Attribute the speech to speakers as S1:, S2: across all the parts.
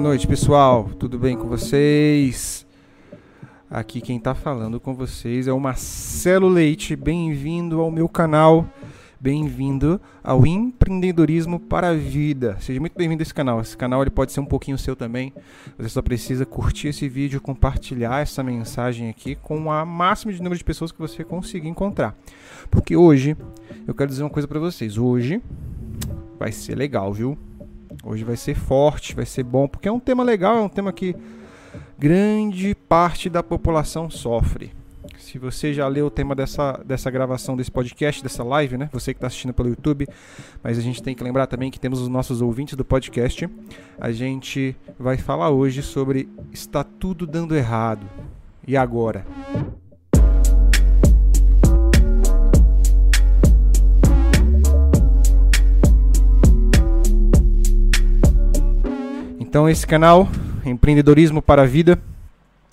S1: Boa noite, pessoal. Tudo bem com vocês? Aqui quem está falando com vocês é o Marcelo Leite. Bem-vindo ao meu canal. Bem-vindo ao empreendedorismo para a vida. Seja muito bem-vindo a esse canal. Esse canal ele pode ser um pouquinho seu também. Você só precisa curtir esse vídeo, compartilhar essa mensagem aqui com a máxima de número de pessoas que você conseguir encontrar. Porque hoje eu quero dizer uma coisa para vocês. Hoje vai ser legal, viu? Hoje vai ser forte, vai ser bom, porque é um tema legal, é um tema que grande parte da população sofre. Se você já leu o tema dessa, dessa gravação, desse podcast, dessa live, né? Você que está assistindo pelo YouTube, mas a gente tem que lembrar também que temos os nossos ouvintes do podcast. A gente vai falar hoje sobre está tudo dando errado. E agora? Então esse canal, Empreendedorismo para a Vida,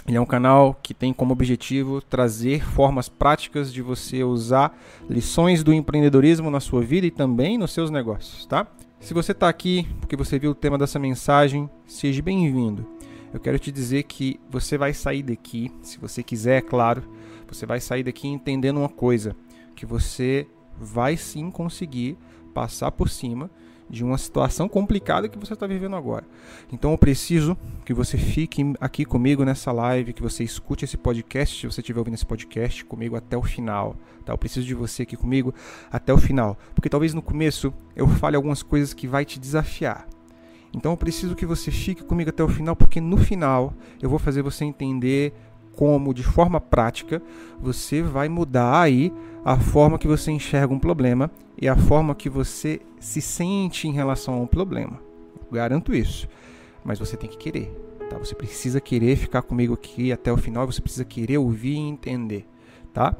S1: ele é um canal que tem como objetivo trazer formas práticas de você usar lições do empreendedorismo na sua vida e também nos seus negócios, tá? Se você está aqui porque você viu o tema dessa mensagem, seja bem-vindo. Eu quero te dizer que você vai sair daqui, se você quiser, é claro, você vai sair daqui entendendo uma coisa, que você vai sim conseguir passar por cima de uma situação complicada que você está vivendo agora. Então eu preciso que você fique aqui comigo nessa live, que você escute esse podcast, se você estiver ouvindo esse podcast comigo até o final. Tá? Eu preciso de você aqui comigo até o final, porque talvez no começo eu fale algumas coisas que vai te desafiar. Então eu preciso que você fique comigo até o final, porque no final eu vou fazer você entender como, de forma prática, você vai mudar aí a forma que você enxerga um problema e a forma que você se sente em relação a um problema. Eu garanto isso. Mas você tem que querer. Tá? Você precisa querer ficar comigo aqui até o final, você precisa querer ouvir e entender, tá?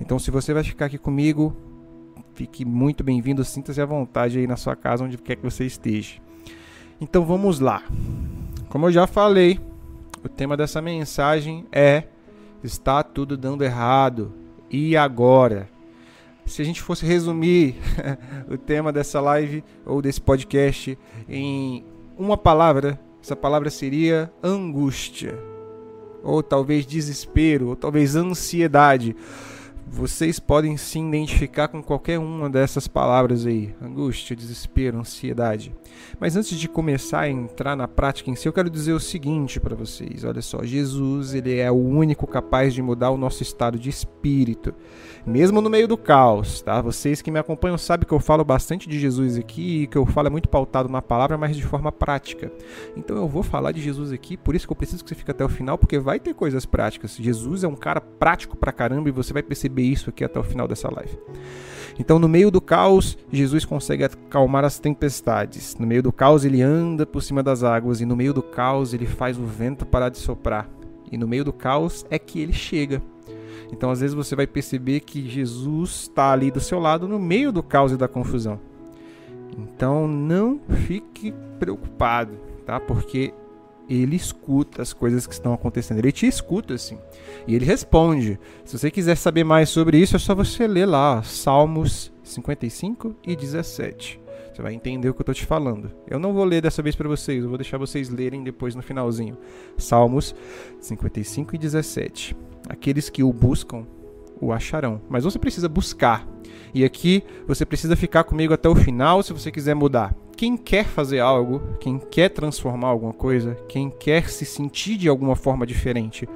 S1: Então, se você vai ficar aqui comigo, fique muito bem-vindo, sinta-se à vontade aí na sua casa, onde quer que você esteja. Então, vamos lá. Como eu já falei, o tema dessa mensagem é: está tudo dando errado. E agora? Se a gente fosse resumir o tema dessa live ou desse podcast em uma palavra, essa palavra seria angústia, ou talvez desespero, ou talvez ansiedade. Vocês podem se identificar com qualquer uma dessas palavras aí: angústia, desespero, ansiedade. Mas antes de começar a entrar na prática em si, eu quero dizer o seguinte para vocês: olha só, Jesus ele é o único capaz de mudar o nosso estado de espírito, mesmo no meio do caos, tá? Vocês que me acompanham sabem que eu falo bastante de Jesus aqui e que eu falo é muito pautado na palavra, mas de forma prática. Então eu vou falar de Jesus aqui, por isso que eu preciso que você fique até o final, porque vai ter coisas práticas. Jesus é um cara prático pra caramba e você vai perceber isso aqui até o final dessa live. Então, no meio do caos, Jesus consegue acalmar as tempestades. No meio do caos, ele anda por cima das águas. E no meio do caos, ele faz o vento parar de soprar. E no meio do caos é que ele chega. Então, às vezes, você vai perceber que Jesus está ali do seu lado no meio do caos e da confusão. Então, não fique preocupado, tá? Porque ele escuta as coisas que estão acontecendo. Ele te escuta assim. E ele responde. Se você quiser saber mais sobre isso, é só você ler lá Salmos 55 e 17. Você vai entender o que eu estou te falando. Eu não vou ler dessa vez para vocês, eu vou deixar vocês lerem depois no finalzinho. Salmos 55 e 17. Aqueles que o buscam o acharão. Mas você precisa buscar. E aqui você precisa ficar comigo até o final se você quiser mudar. Quem quer fazer algo, quem quer transformar alguma coisa, quem quer se sentir de alguma forma diferente,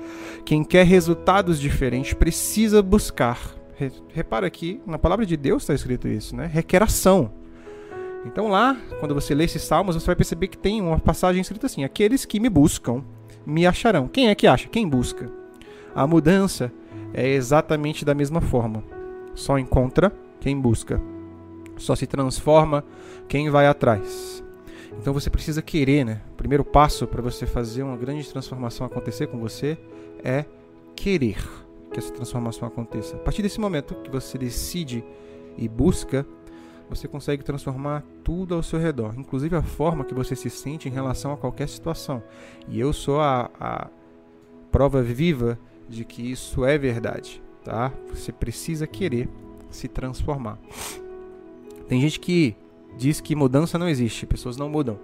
S1: quem quer resultados diferentes, precisa buscar. Repara aqui, na palavra de Deus está escrito isso, né? Requer ação. Então lá, quando você lê esses salmos, você vai perceber que tem uma passagem escrita assim: Aqueles que me buscam, me acharão. Quem é que acha? Quem busca? A mudança é exatamente da mesma forma. Só encontra quem busca. Só se transforma quem vai atrás. Então você precisa querer, né? O primeiro passo para você fazer uma grande transformação acontecer com você é querer que essa transformação aconteça. A partir desse momento que você decide e busca, você consegue transformar tudo ao seu redor, inclusive a forma que você se sente em relação a qualquer situação. E eu sou a, a prova viva de que isso é verdade, tá? Você precisa querer se transformar. Tem gente que diz que mudança não existe, pessoas não mudam.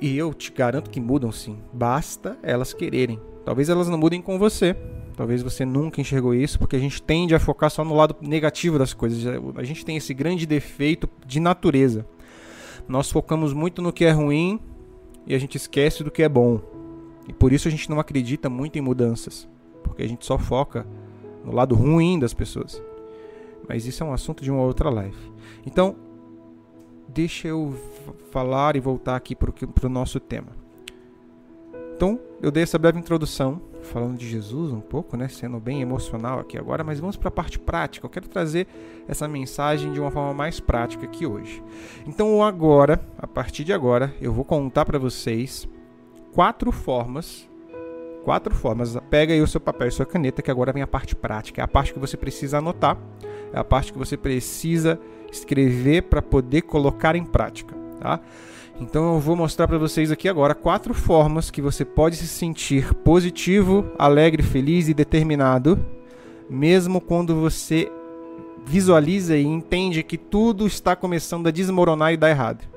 S1: E eu te garanto que mudam sim. Basta elas quererem. Talvez elas não mudem com você. Talvez você nunca enxergou isso, porque a gente tende a focar só no lado negativo das coisas. A gente tem esse grande defeito de natureza. Nós focamos muito no que é ruim e a gente esquece do que é bom. E por isso a gente não acredita muito em mudanças, porque a gente só foca no lado ruim das pessoas. Mas isso é um assunto de uma outra live. Então, deixa eu falar e voltar aqui para o nosso tema. Então, eu dei essa breve introdução, falando de Jesus um pouco, né, sendo bem emocional aqui agora, mas vamos para a parte prática. Eu quero trazer essa mensagem de uma forma mais prática aqui hoje. Então, agora, a partir de agora, eu vou contar para vocês quatro formas quatro formas. Pega aí o seu papel e sua caneta, que agora vem a parte prática. É a parte que você precisa anotar, é a parte que você precisa escrever para poder colocar em prática, tá? Então eu vou mostrar para vocês aqui agora quatro formas que você pode se sentir positivo, alegre, feliz e determinado, mesmo quando você visualiza e entende que tudo está começando a desmoronar e dar errado.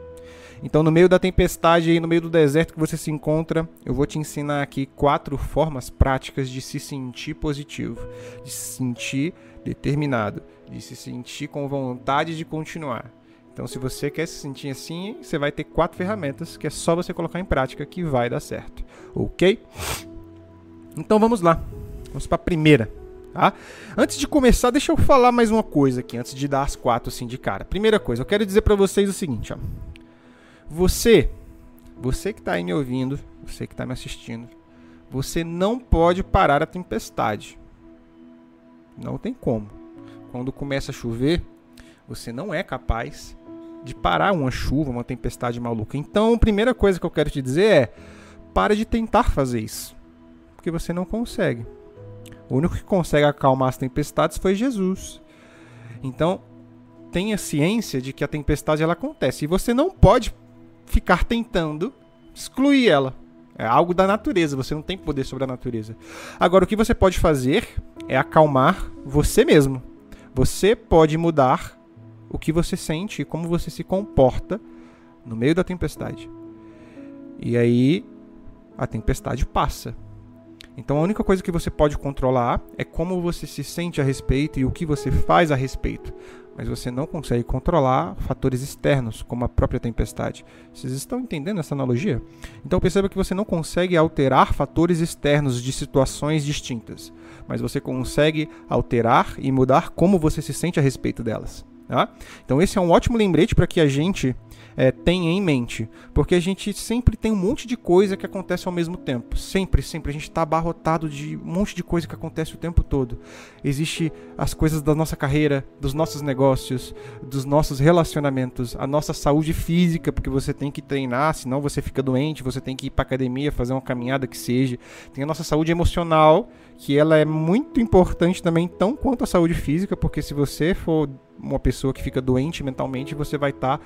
S1: Então, no meio da tempestade e no meio do deserto que você se encontra, eu vou te ensinar aqui quatro formas práticas de se sentir positivo, de se sentir determinado, de se sentir com vontade de continuar. Então, se você quer se sentir assim, você vai ter quatro ferramentas que é só você colocar em prática que vai dar certo, ok? Então, vamos lá. Vamos para a primeira. Tá? Antes de começar, deixa eu falar mais uma coisa aqui, antes de dar as quatro assim de cara. Primeira coisa, eu quero dizer para vocês o seguinte, ó. Você, você que está aí me ouvindo, você que está me assistindo, você não pode parar a tempestade. Não tem como. Quando começa a chover, você não é capaz de parar uma chuva, uma tempestade maluca. Então, a primeira coisa que eu quero te dizer é: para de tentar fazer isso, porque você não consegue. O único que consegue acalmar as tempestades foi Jesus. Então, tenha ciência de que a tempestade ela acontece e você não pode ficar tentando excluir ela. É algo da natureza, você não tem poder sobre a natureza. Agora, o que você pode fazer é acalmar você mesmo. Você pode mudar o que você sente e como você se comporta no meio da tempestade. E aí a tempestade passa. Então a única coisa que você pode controlar é como você se sente a respeito e o que você faz a respeito mas você não consegue controlar fatores externos, como a própria tempestade. Vocês estão entendendo essa analogia? Então perceba que você não consegue alterar fatores externos de situações distintas, mas você consegue alterar e mudar como você se sente a respeito delas. Tá? Então esse é um ótimo lembrete para que a gente é, tenha em mente, porque a gente sempre tem um monte de coisa que acontece ao mesmo tempo. Sempre, sempre. A gente está abarrotado de um monte de coisa que acontece o tempo todo. Existe as coisas da nossa carreira, dos nossos negócios, dos nossos relacionamentos, a nossa saúde física, porque você tem que treinar, senão você fica doente, você tem que ir para academia, fazer uma caminhada que seja. Tem a nossa saúde emocional, que ela é muito importante também, tão quanto a saúde física, porque se você for uma pessoa que fica doente mentalmente, você vai estar tá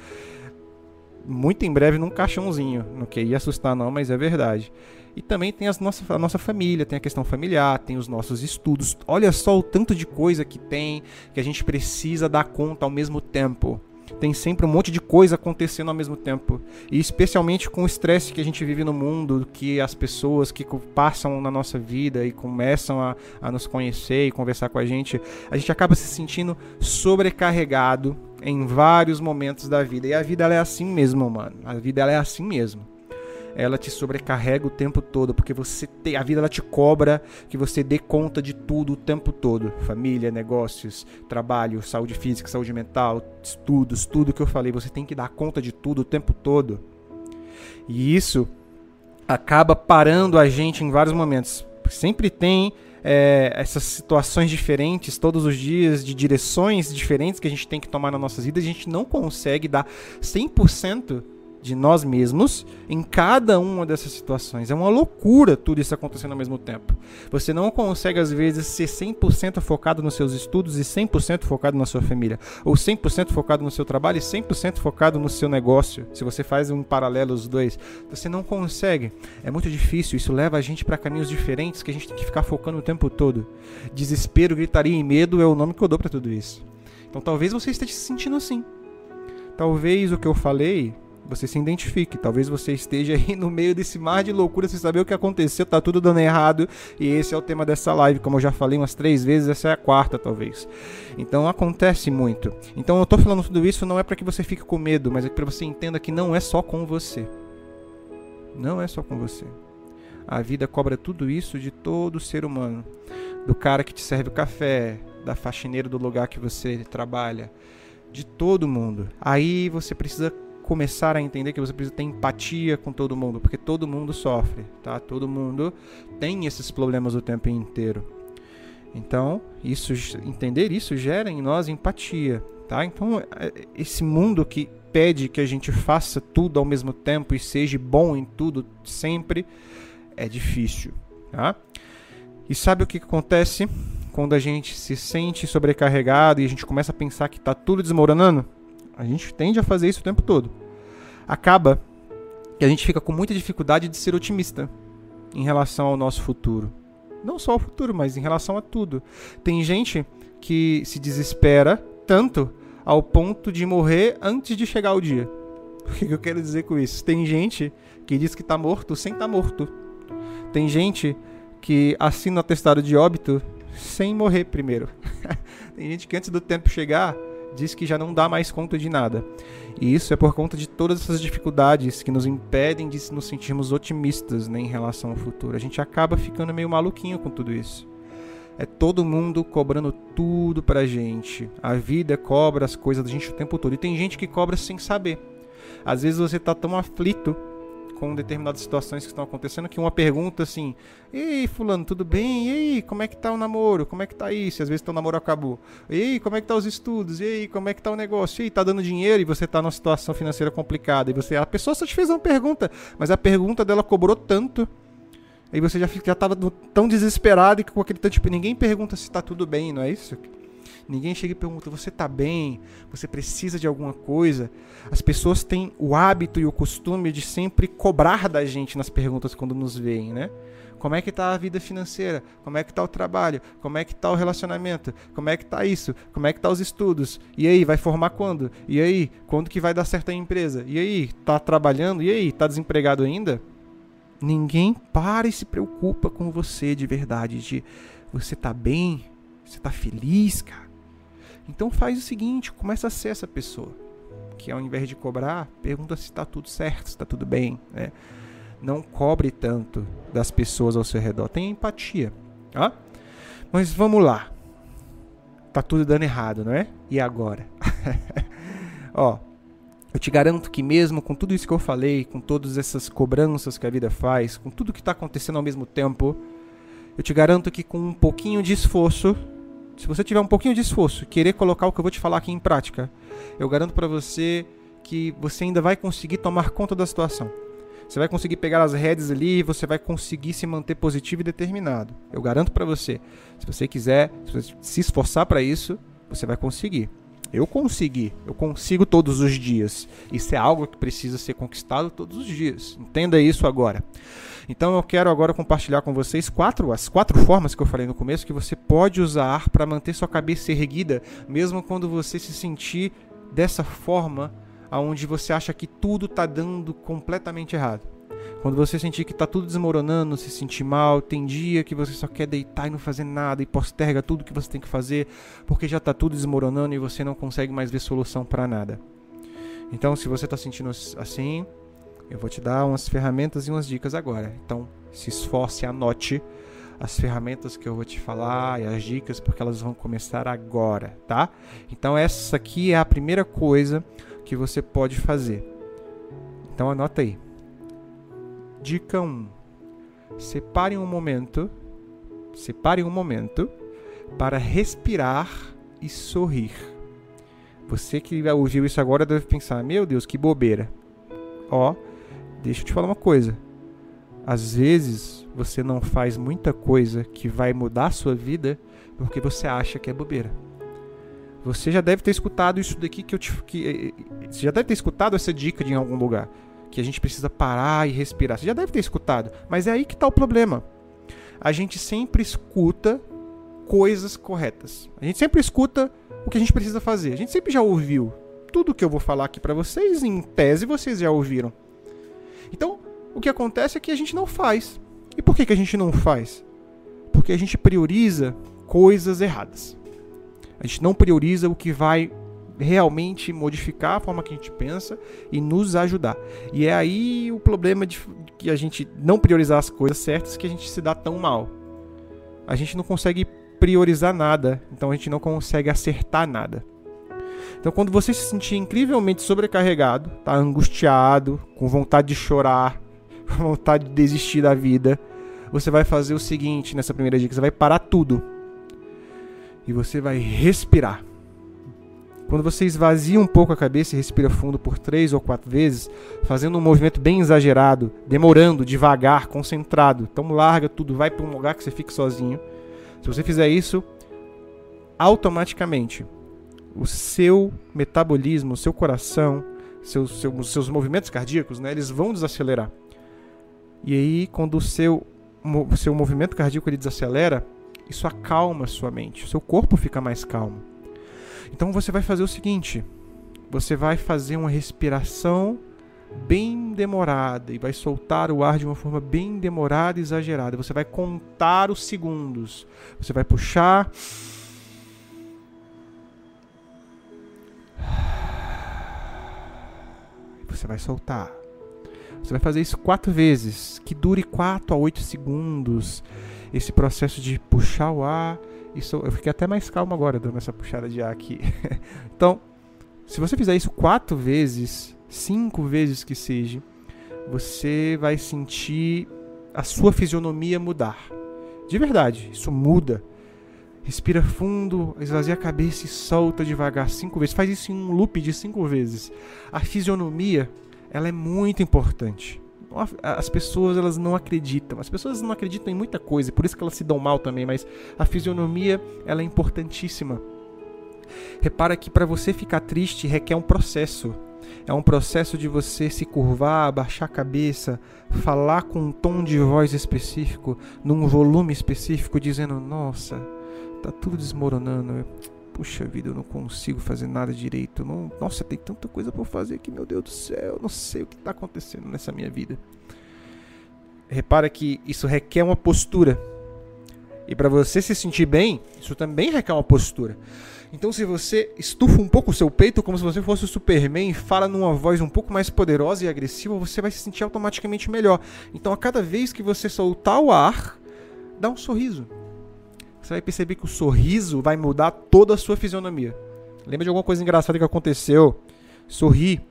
S1: muito em breve num caixãozinho. Não queria assustar não, mas é verdade. E também tem as nossa, a nossa família, tem a questão familiar, tem os nossos estudos. Olha só o tanto de coisa que tem que a gente precisa dar conta ao mesmo tempo tem sempre um monte de coisa acontecendo ao mesmo tempo. E especialmente com o estresse que a gente vive no mundo, que as pessoas que passam na nossa vida e começam a, a nos conhecer e conversar com a gente, a gente acaba se sentindo sobrecarregado em vários momentos da vida. E a vida ela é assim mesmo, mano. A vida ela é assim mesmo ela te sobrecarrega o tempo todo, porque você te, a vida ela te cobra que você dê conta de tudo o tempo todo. Família, negócios, trabalho, saúde física, saúde mental, estudos, tudo que eu falei, você tem que dar conta de tudo o tempo todo. E isso acaba parando a gente em vários momentos. Sempre tem é, essas situações diferentes todos os dias, de direções diferentes que a gente tem que tomar nas nossas vidas, a gente não consegue dar 100% de nós mesmos em cada uma dessas situações. É uma loucura tudo isso acontecendo ao mesmo tempo. Você não consegue, às vezes, ser 100% focado nos seus estudos e 100% focado na sua família. Ou 100% focado no seu trabalho e 100% focado no seu negócio. Se você faz um paralelo os dois, você não consegue. É muito difícil. Isso leva a gente para caminhos diferentes que a gente tem que ficar focando o tempo todo. Desespero, gritaria e medo é o nome que eu dou para tudo isso. Então talvez você esteja se sentindo assim. Talvez o que eu falei você se identifique. Talvez você esteja aí no meio desse mar de loucura sem saber o que aconteceu, tá tudo dando errado. E esse é o tema dessa live. Como eu já falei umas três vezes, essa é a quarta, talvez. Então acontece muito. Então eu tô falando tudo isso não é para que você fique com medo, mas é para você entenda que não é só com você. Não é só com você. A vida cobra tudo isso de todo ser humano. Do cara que te serve o café, da faxineira do lugar que você trabalha, de todo mundo. Aí você precisa começar a entender que você precisa ter empatia com todo mundo, porque todo mundo sofre, tá? Todo mundo tem esses problemas o tempo inteiro. Então, isso entender isso gera em nós empatia, tá? Então, é, esse mundo que pede que a gente faça tudo ao mesmo tempo e seja bom em tudo sempre é difícil, tá? E sabe o que acontece quando a gente se sente sobrecarregado e a gente começa a pensar que está tudo desmoronando? A gente tende a fazer isso o tempo todo. Acaba que a gente fica com muita dificuldade de ser otimista em relação ao nosso futuro. Não só ao futuro, mas em relação a tudo. Tem gente que se desespera tanto ao ponto de morrer antes de chegar o dia. O que eu quero dizer com isso? Tem gente que diz que está morto sem estar tá morto. Tem gente que assina o atestado de óbito sem morrer primeiro. Tem gente que antes do tempo chegar diz que já não dá mais conta de nada. E isso é por conta de todas essas dificuldades que nos impedem de nos sentirmos otimistas né, em relação ao futuro. A gente acaba ficando meio maluquinho com tudo isso. É todo mundo cobrando tudo pra gente. A vida cobra as coisas da gente o tempo todo. E tem gente que cobra sem saber. Às vezes você tá tão aflito com determinadas situações que estão acontecendo que uma pergunta assim: Ei, Fulano, tudo bem? E aí, como é que tá o namoro? Como é que tá isso? Às vezes teu namoro acabou. E aí, como é que tá os estudos? E aí, como é que tá o negócio? E aí, tá dando dinheiro e você tá numa situação financeira complicada. E você, a pessoa só te fez uma pergunta, mas a pergunta dela cobrou tanto. Aí você já, já tava tão desesperado que com aquele tanto, tipo, ninguém pergunta se tá tudo bem, não é isso? Ninguém chega e pergunta: você está bem? Você precisa de alguma coisa? As pessoas têm o hábito e o costume de sempre cobrar da gente nas perguntas quando nos veem, né? Como é que está a vida financeira? Como é que está o trabalho? Como é que está o relacionamento? Como é que está isso? Como é que tá os estudos? E aí, vai formar quando? E aí, quando que vai dar certo a empresa? E aí, tá trabalhando? E aí, tá desempregado ainda? Ninguém para e se preocupa com você de verdade, de você tá bem? Você tá feliz, cara? Então faz o seguinte, começa a ser essa pessoa. Que ao invés de cobrar, pergunta se está tudo certo, se está tudo bem. Né? Não cobre tanto das pessoas ao seu redor. Tenha empatia. Tá? Mas vamos lá. Tá tudo dando errado, não é? E agora? Ó, eu te garanto que mesmo com tudo isso que eu falei, com todas essas cobranças que a vida faz, com tudo que está acontecendo ao mesmo tempo, eu te garanto que com um pouquinho de esforço se você tiver um pouquinho de esforço, querer colocar o que eu vou te falar aqui em prática, eu garanto para você que você ainda vai conseguir tomar conta da situação. Você vai conseguir pegar as redes ali você vai conseguir se manter positivo e determinado. Eu garanto para você. Se você quiser, se esforçar para isso, você vai conseguir. Eu consegui, eu consigo todos os dias. Isso é algo que precisa ser conquistado todos os dias. Entenda isso agora. Então eu quero agora compartilhar com vocês quatro as quatro formas que eu falei no começo que você pode usar para manter sua cabeça erguida, mesmo quando você se sentir dessa forma, aonde você acha que tudo está dando completamente errado. Quando você sentir que está tudo desmoronando, se sentir mal, tem dia que você só quer deitar e não fazer nada e posterga tudo que você tem que fazer porque já está tudo desmoronando e você não consegue mais ver solução para nada. Então, se você está sentindo assim, eu vou te dar umas ferramentas e umas dicas agora. Então, se esforce, anote as ferramentas que eu vou te falar e as dicas, porque elas vão começar agora, tá? Então, essa aqui é a primeira coisa que você pode fazer. Então, anota aí. Dica 1. Separe um momento, separe um momento para respirar e sorrir. Você que ouviu isso agora deve pensar: "Meu Deus, que bobeira". Ó, deixa eu te falar uma coisa. Às vezes você não faz muita coisa que vai mudar a sua vida porque você acha que é bobeira. Você já deve ter escutado isso daqui que eu te. Que, eh, eh, você já deve ter escutado essa dica de em algum lugar. Que a gente precisa parar e respirar. Você já deve ter escutado. Mas é aí que está o problema. A gente sempre escuta coisas corretas. A gente sempre escuta o que a gente precisa fazer. A gente sempre já ouviu tudo que eu vou falar aqui para vocês, em tese, vocês já ouviram. Então, o que acontece é que a gente não faz. E por que, que a gente não faz? Porque a gente prioriza coisas erradas. A gente não prioriza o que vai realmente modificar a forma que a gente pensa e nos ajudar. E é aí o problema de que a gente não priorizar as coisas certas que a gente se dá tão mal. A gente não consegue priorizar nada, então a gente não consegue acertar nada. Então, quando você se sentir incrivelmente sobrecarregado, tá angustiado, com vontade de chorar, com vontade de desistir da vida, você vai fazer o seguinte nessa primeira dica: você vai parar tudo e você vai respirar. Quando você esvazia um pouco a cabeça e respira fundo por três ou quatro vezes, fazendo um movimento bem exagerado, demorando, devagar, concentrado, então larga tudo, vai para um lugar que você fique sozinho. Se você fizer isso, automaticamente o seu metabolismo, o seu coração, seus, seus, seus movimentos cardíacos, né, eles vão desacelerar. E aí, quando o seu, o seu movimento cardíaco ele desacelera, isso acalma a sua mente, o seu corpo fica mais calmo. Então você vai fazer o seguinte: você vai fazer uma respiração bem demorada e vai soltar o ar de uma forma bem demorada e exagerada. Você vai contar os segundos. Você vai puxar você vai soltar. Você vai fazer isso quatro vezes, que dure 4 a 8 segundos. Esse processo de puxar o ar. Isso, eu fiquei até mais calmo agora dando essa puxada de ar aqui. então, se você fizer isso quatro vezes, cinco vezes que seja, você vai sentir a sua fisionomia mudar. De verdade, isso muda. Respira fundo, esvazia a cabeça e solta devagar cinco vezes. Faz isso em um loop de cinco vezes. A fisionomia, ela é muito importante. As pessoas elas não acreditam. As pessoas não acreditam em muita coisa, por isso que elas se dão mal também. Mas a fisionomia ela é importantíssima. Repara que para você ficar triste requer um processo. É um processo de você se curvar, abaixar a cabeça, falar com um tom de voz específico, num volume específico, dizendo: Nossa, tá tudo desmoronando. Puxa vida, eu não consigo fazer nada direito. Não, nossa, tem tanta coisa para fazer que, meu Deus do céu, eu não sei o que está acontecendo nessa minha vida. Repara que isso requer uma postura. E para você se sentir bem, isso também requer uma postura. Então, se você estufa um pouco o seu peito como se você fosse o Superman e fala numa voz um pouco mais poderosa e agressiva, você vai se sentir automaticamente melhor. Então, a cada vez que você soltar o ar, dá um sorriso você vai perceber que o sorriso vai mudar toda a sua fisionomia. Lembra de alguma coisa engraçada que aconteceu? Sorrir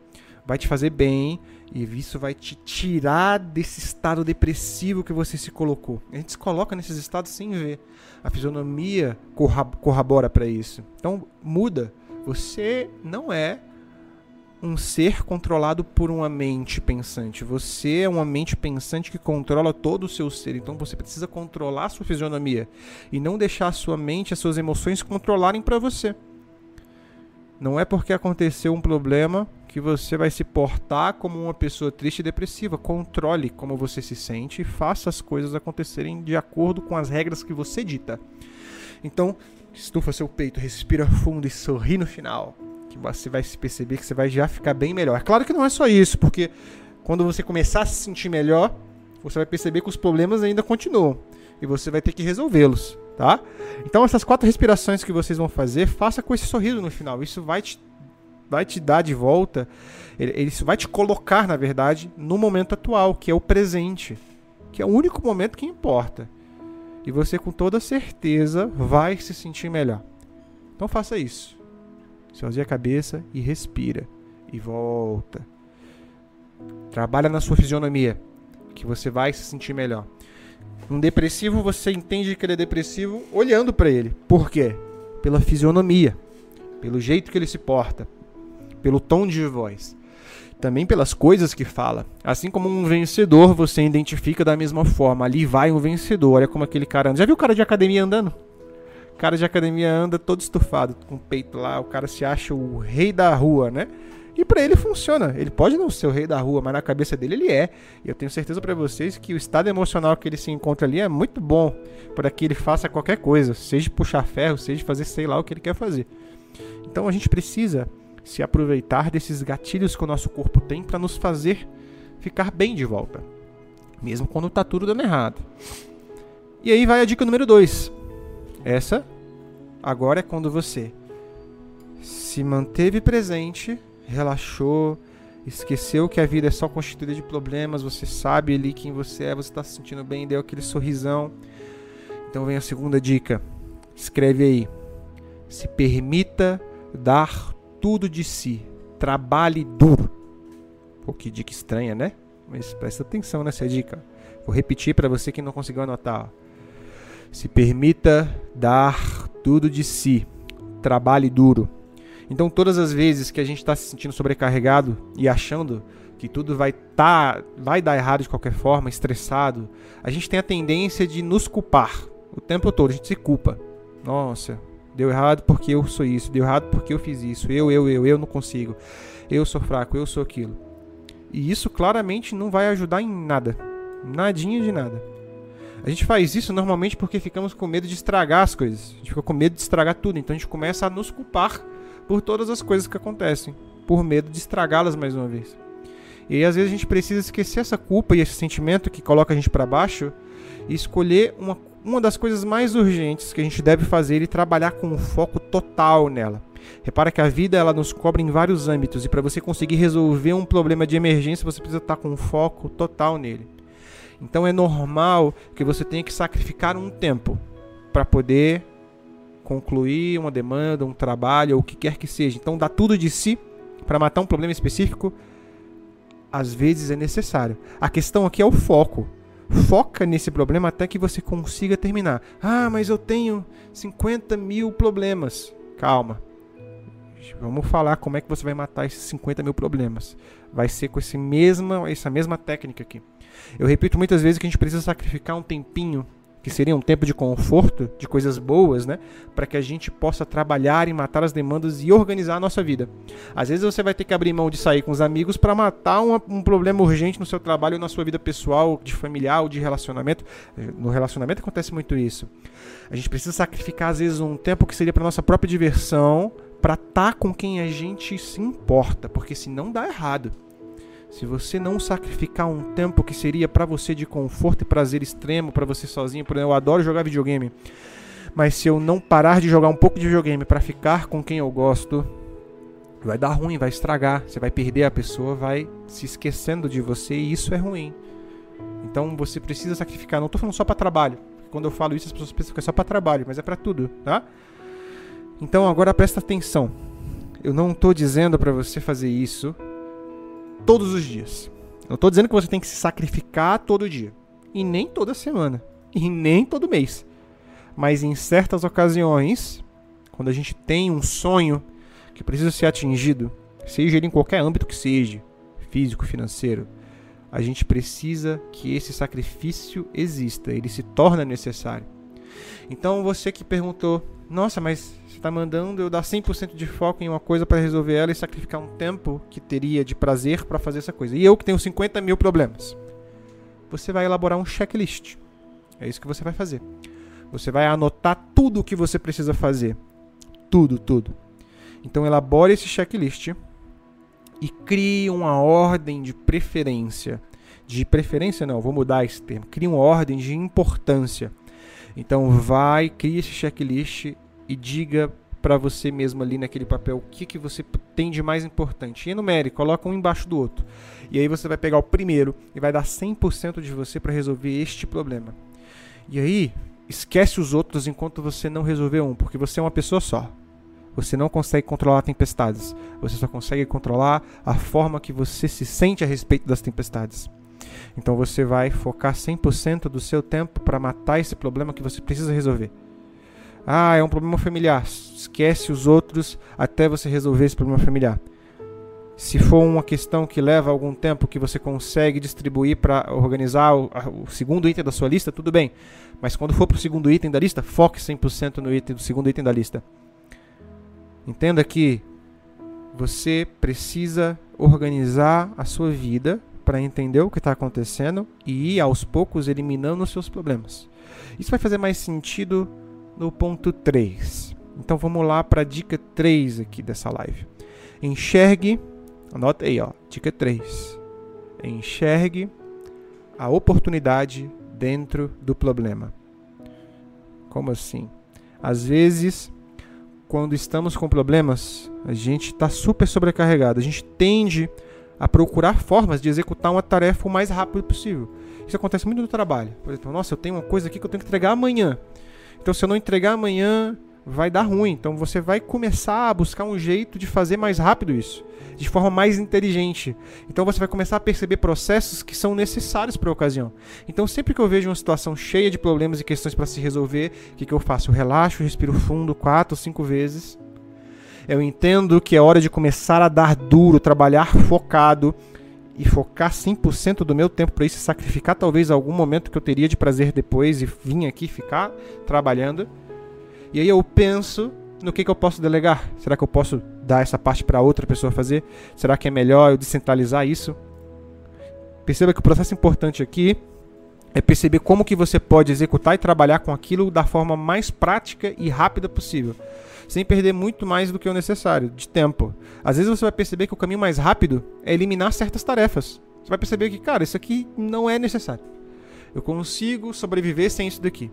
S1: vai te fazer bem e isso vai te tirar desse estado depressivo que você se colocou. A gente se coloca nesses estados sem ver. A fisionomia corrobora para isso. Então muda. Você não é um ser controlado por uma mente pensante. Você é uma mente pensante que controla todo o seu ser. Então você precisa controlar a sua fisionomia e não deixar a sua mente, as suas emoções controlarem para você. Não é porque aconteceu um problema que você vai se portar como uma pessoa triste e depressiva. Controle como você se sente e faça as coisas acontecerem de acordo com as regras que você dita. Então, estufa seu peito, respira fundo e sorri no final que você vai se perceber que você vai já ficar bem melhor. Claro que não é só isso, porque quando você começar a se sentir melhor, você vai perceber que os problemas ainda continuam e você vai ter que resolvê-los, tá? Então essas quatro respirações que vocês vão fazer, faça com esse sorriso no final. Isso vai te vai te dar de volta, isso vai te colocar, na verdade, no momento atual, que é o presente, que é o único momento que importa. E você com toda certeza vai se sentir melhor. Então faça isso. Esvazia a cabeça e respira. E volta. Trabalha na sua fisionomia, que você vai se sentir melhor. Um depressivo, você entende que ele é depressivo olhando para ele. Por quê? Pela fisionomia, pelo jeito que ele se porta, pelo tom de voz, também pelas coisas que fala. Assim como um vencedor, você identifica da mesma forma. Ali vai um vencedor. Olha como aquele cara anda. Já viu o cara de academia andando? Cara de academia anda todo estufado, com o peito lá, o cara se acha o rei da rua, né? E para ele funciona. Ele pode não ser o rei da rua, mas na cabeça dele ele é. E eu tenho certeza para vocês que o estado emocional que ele se encontra ali é muito bom para que ele faça qualquer coisa, seja puxar ferro, seja fazer sei lá o que ele quer fazer. Então a gente precisa se aproveitar desses gatilhos que o nosso corpo tem para nos fazer ficar bem de volta, mesmo quando está tudo dando errado. E aí vai a dica número 2. Essa agora é quando você se manteve presente, relaxou, esqueceu que a vida é só constituída de problemas, você sabe ali quem você é, você está se sentindo bem, deu aquele sorrisão. Então vem a segunda dica. Escreve aí. Se permita dar tudo de si. Trabalhe duro. Pô, que dica estranha, né? Mas presta atenção nessa dica. Vou repetir para você que não conseguiu anotar. Se permita dar tudo de si. Trabalhe duro. Então, todas as vezes que a gente está se sentindo sobrecarregado e achando que tudo vai tá, vai dar errado de qualquer forma, estressado, a gente tem a tendência de nos culpar o tempo todo. A gente se culpa. Nossa, deu errado porque eu sou isso, deu errado porque eu fiz isso, eu, eu, eu, eu não consigo, eu sou fraco, eu sou aquilo. E isso claramente não vai ajudar em nada, nadinha de nada. A gente faz isso normalmente porque ficamos com medo de estragar as coisas. A gente fica com medo de estragar tudo, então a gente começa a nos culpar por todas as coisas que acontecem, por medo de estragá-las mais uma vez. E aí, às vezes a gente precisa esquecer essa culpa e esse sentimento que coloca a gente para baixo e escolher uma, uma das coisas mais urgentes que a gente deve fazer e trabalhar com um foco total nela. Repara que a vida ela nos cobra em vários âmbitos e para você conseguir resolver um problema de emergência você precisa estar com um foco total nele. Então é normal que você tenha que sacrificar um tempo para poder concluir uma demanda, um trabalho ou o que quer que seja. Então, dá tudo de si para matar um problema específico, às vezes é necessário. A questão aqui é o foco. Foca nesse problema até que você consiga terminar. Ah, mas eu tenho 50 mil problemas. Calma. Vamos falar como é que você vai matar esses 50 mil problemas. Vai ser com esse mesma, essa mesma técnica aqui. Eu repito muitas vezes que a gente precisa sacrificar um tempinho que seria um tempo de conforto, de coisas boas, né? Para que a gente possa trabalhar e matar as demandas e organizar a nossa vida. Às vezes você vai ter que abrir mão de sair com os amigos para matar um, um, problema urgente no seu trabalho ou na sua vida pessoal, de familiar ou de relacionamento. No relacionamento acontece muito isso. A gente precisa sacrificar, às vezes, um tempo que seria para nossa própria diversão, para estar tá com quem a gente se importa, porque senão dá errado. Se você não sacrificar um tempo que seria para você de conforto e prazer extremo, para você sozinho, por exemplo, eu adoro jogar videogame, mas se eu não parar de jogar um pouco de videogame para ficar com quem eu gosto, vai dar ruim, vai estragar, você vai perder a pessoa, vai se esquecendo de você e isso é ruim. Então você precisa sacrificar. Não estou falando só para trabalho. Quando eu falo isso, as pessoas pensam que é só para trabalho, mas é para tudo, tá? Então agora presta atenção. Eu não estou dizendo para você fazer isso todos os dias. Não estou dizendo que você tem que se sacrificar todo dia. E nem toda semana. E nem todo mês. Mas em certas ocasiões, quando a gente tem um sonho que precisa ser atingido, seja ele em qualquer âmbito que seja, físico, financeiro, a gente precisa que esse sacrifício exista, ele se torna necessário. Então você que perguntou, nossa, mas você está mandando eu dar 100% de foco em uma coisa para resolver ela e sacrificar um tempo que teria de prazer para fazer essa coisa. E eu que tenho 50 mil problemas. Você vai elaborar um checklist. É isso que você vai fazer. Você vai anotar tudo o que você precisa fazer. Tudo, tudo. Então elabore esse checklist e crie uma ordem de preferência. De preferência não, vou mudar esse termo. Crie uma ordem de importância. Então vai, crie esse checklist e diga para você mesmo ali naquele papel o que, que você tem de mais importante. E enumere, coloca um embaixo do outro. E aí você vai pegar o primeiro e vai dar 100% de você para resolver este problema. E aí, esquece os outros enquanto você não resolver um, porque você é uma pessoa só. Você não consegue controlar tempestades. Você só consegue controlar a forma que você se sente a respeito das tempestades. Então você vai focar 100% do seu tempo para matar esse problema que você precisa resolver. Ah, é um problema familiar. Esquece os outros até você resolver esse problema familiar. Se for uma questão que leva algum tempo que você consegue distribuir para organizar o, o, segundo item da sua lista, tudo bem. Mas quando for para o segundo item da lista, foque 100% no item do segundo item da lista. Entenda que você precisa organizar a sua vida para entender o que está acontecendo e ir aos poucos eliminando os seus problemas. Isso vai fazer mais sentido no ponto 3. Então vamos lá para a dica 3 aqui dessa live. Enxergue, anota aí, ó, dica 3. Enxergue a oportunidade dentro do problema. Como assim? Às vezes, quando estamos com problemas, a gente está super sobrecarregado. A gente tende a procurar formas de executar uma tarefa o mais rápido possível. Isso acontece muito no trabalho. Por exemplo, nossa, eu tenho uma coisa aqui que eu tenho que entregar amanhã. Então, se eu não entregar amanhã, vai dar ruim. Então, você vai começar a buscar um jeito de fazer mais rápido isso, de forma mais inteligente. Então, você vai começar a perceber processos que são necessários para a ocasião. Então, sempre que eu vejo uma situação cheia de problemas e questões para se resolver, o que, que eu faço? Eu relaxo, respiro fundo quatro, cinco vezes. Eu entendo que é hora de começar a dar duro, trabalhar focado e focar 100% do meu tempo para isso, sacrificar talvez algum momento que eu teria de prazer depois e vim aqui ficar trabalhando. E aí eu penso no que, que eu posso delegar. Será que eu posso dar essa parte para outra pessoa fazer? Será que é melhor eu descentralizar isso? Perceba que o processo importante aqui é perceber como que você pode executar e trabalhar com aquilo da forma mais prática e rápida possível sem perder muito mais do que o necessário de tempo. Às vezes você vai perceber que o caminho mais rápido é eliminar certas tarefas. Você vai perceber que, cara, isso aqui não é necessário. Eu consigo sobreviver sem isso daqui.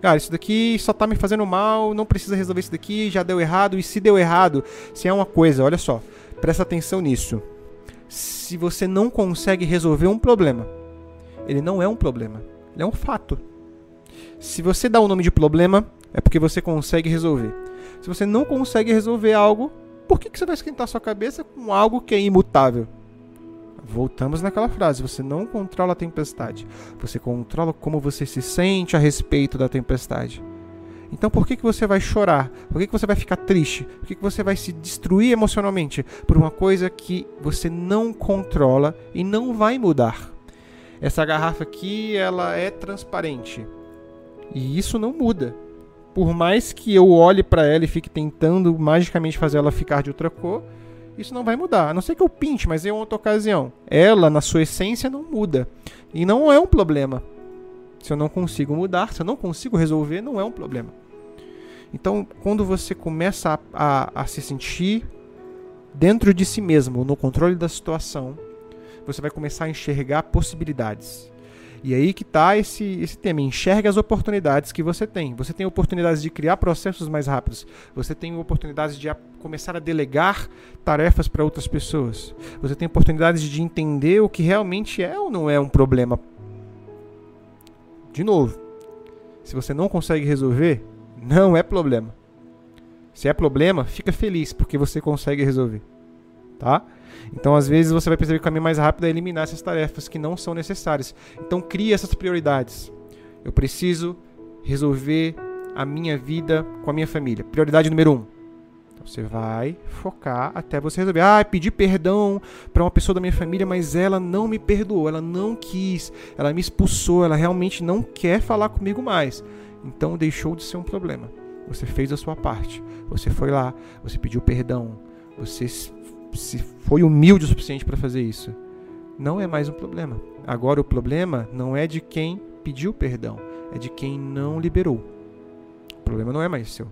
S1: Cara, isso daqui só tá me fazendo mal, não precisa resolver isso daqui, já deu errado. E se deu errado, se é uma coisa, olha só, presta atenção nisso. Se você não consegue resolver um problema, ele não é um problema, ele é um fato. Se você dá o nome de problema, é porque você consegue resolver. Se você não consegue resolver algo, por que, que você vai esquentar sua cabeça com algo que é imutável? Voltamos naquela frase: você não controla a tempestade, você controla como você se sente a respeito da tempestade. Então por que, que você vai chorar? Por que, que você vai ficar triste? Por que, que você vai se destruir emocionalmente por uma coisa que você não controla e não vai mudar? Essa garrafa aqui, ela é transparente. E isso não muda por mais que eu olhe para ela e fique tentando magicamente fazer ela ficar de outra cor, isso não vai mudar. A não ser que eu pinte, mas em outra ocasião. Ela, na sua essência, não muda. E não é um problema. Se eu não consigo mudar, se eu não consigo resolver, não é um problema. Então, quando você começa a, a, a se sentir dentro de si mesmo, no controle da situação, você vai começar a enxergar possibilidades. E aí que está esse, esse tema. Enxergue as oportunidades que você tem. Você tem oportunidades de criar processos mais rápidos. Você tem oportunidades de a, começar a delegar tarefas para outras pessoas. Você tem oportunidades de entender o que realmente é ou não é um problema. De novo, se você não consegue resolver, não é problema. Se é problema, fica feliz porque você consegue resolver. Tá? Então, às vezes, você vai perceber que o caminho mais rápido é eliminar essas tarefas que não são necessárias. Então, crie essas prioridades. Eu preciso resolver a minha vida com a minha família. Prioridade número um. Então, você vai focar até você resolver. Ah, pedi perdão para uma pessoa da minha família, mas ela não me perdoou, ela não quis, ela me expulsou, ela realmente não quer falar comigo mais. Então, deixou de ser um problema. Você fez a sua parte. Você foi lá, você pediu perdão, você se foi humilde o suficiente para fazer isso, não é mais um problema. Agora o problema não é de quem pediu perdão, é de quem não liberou. O problema não é mais seu.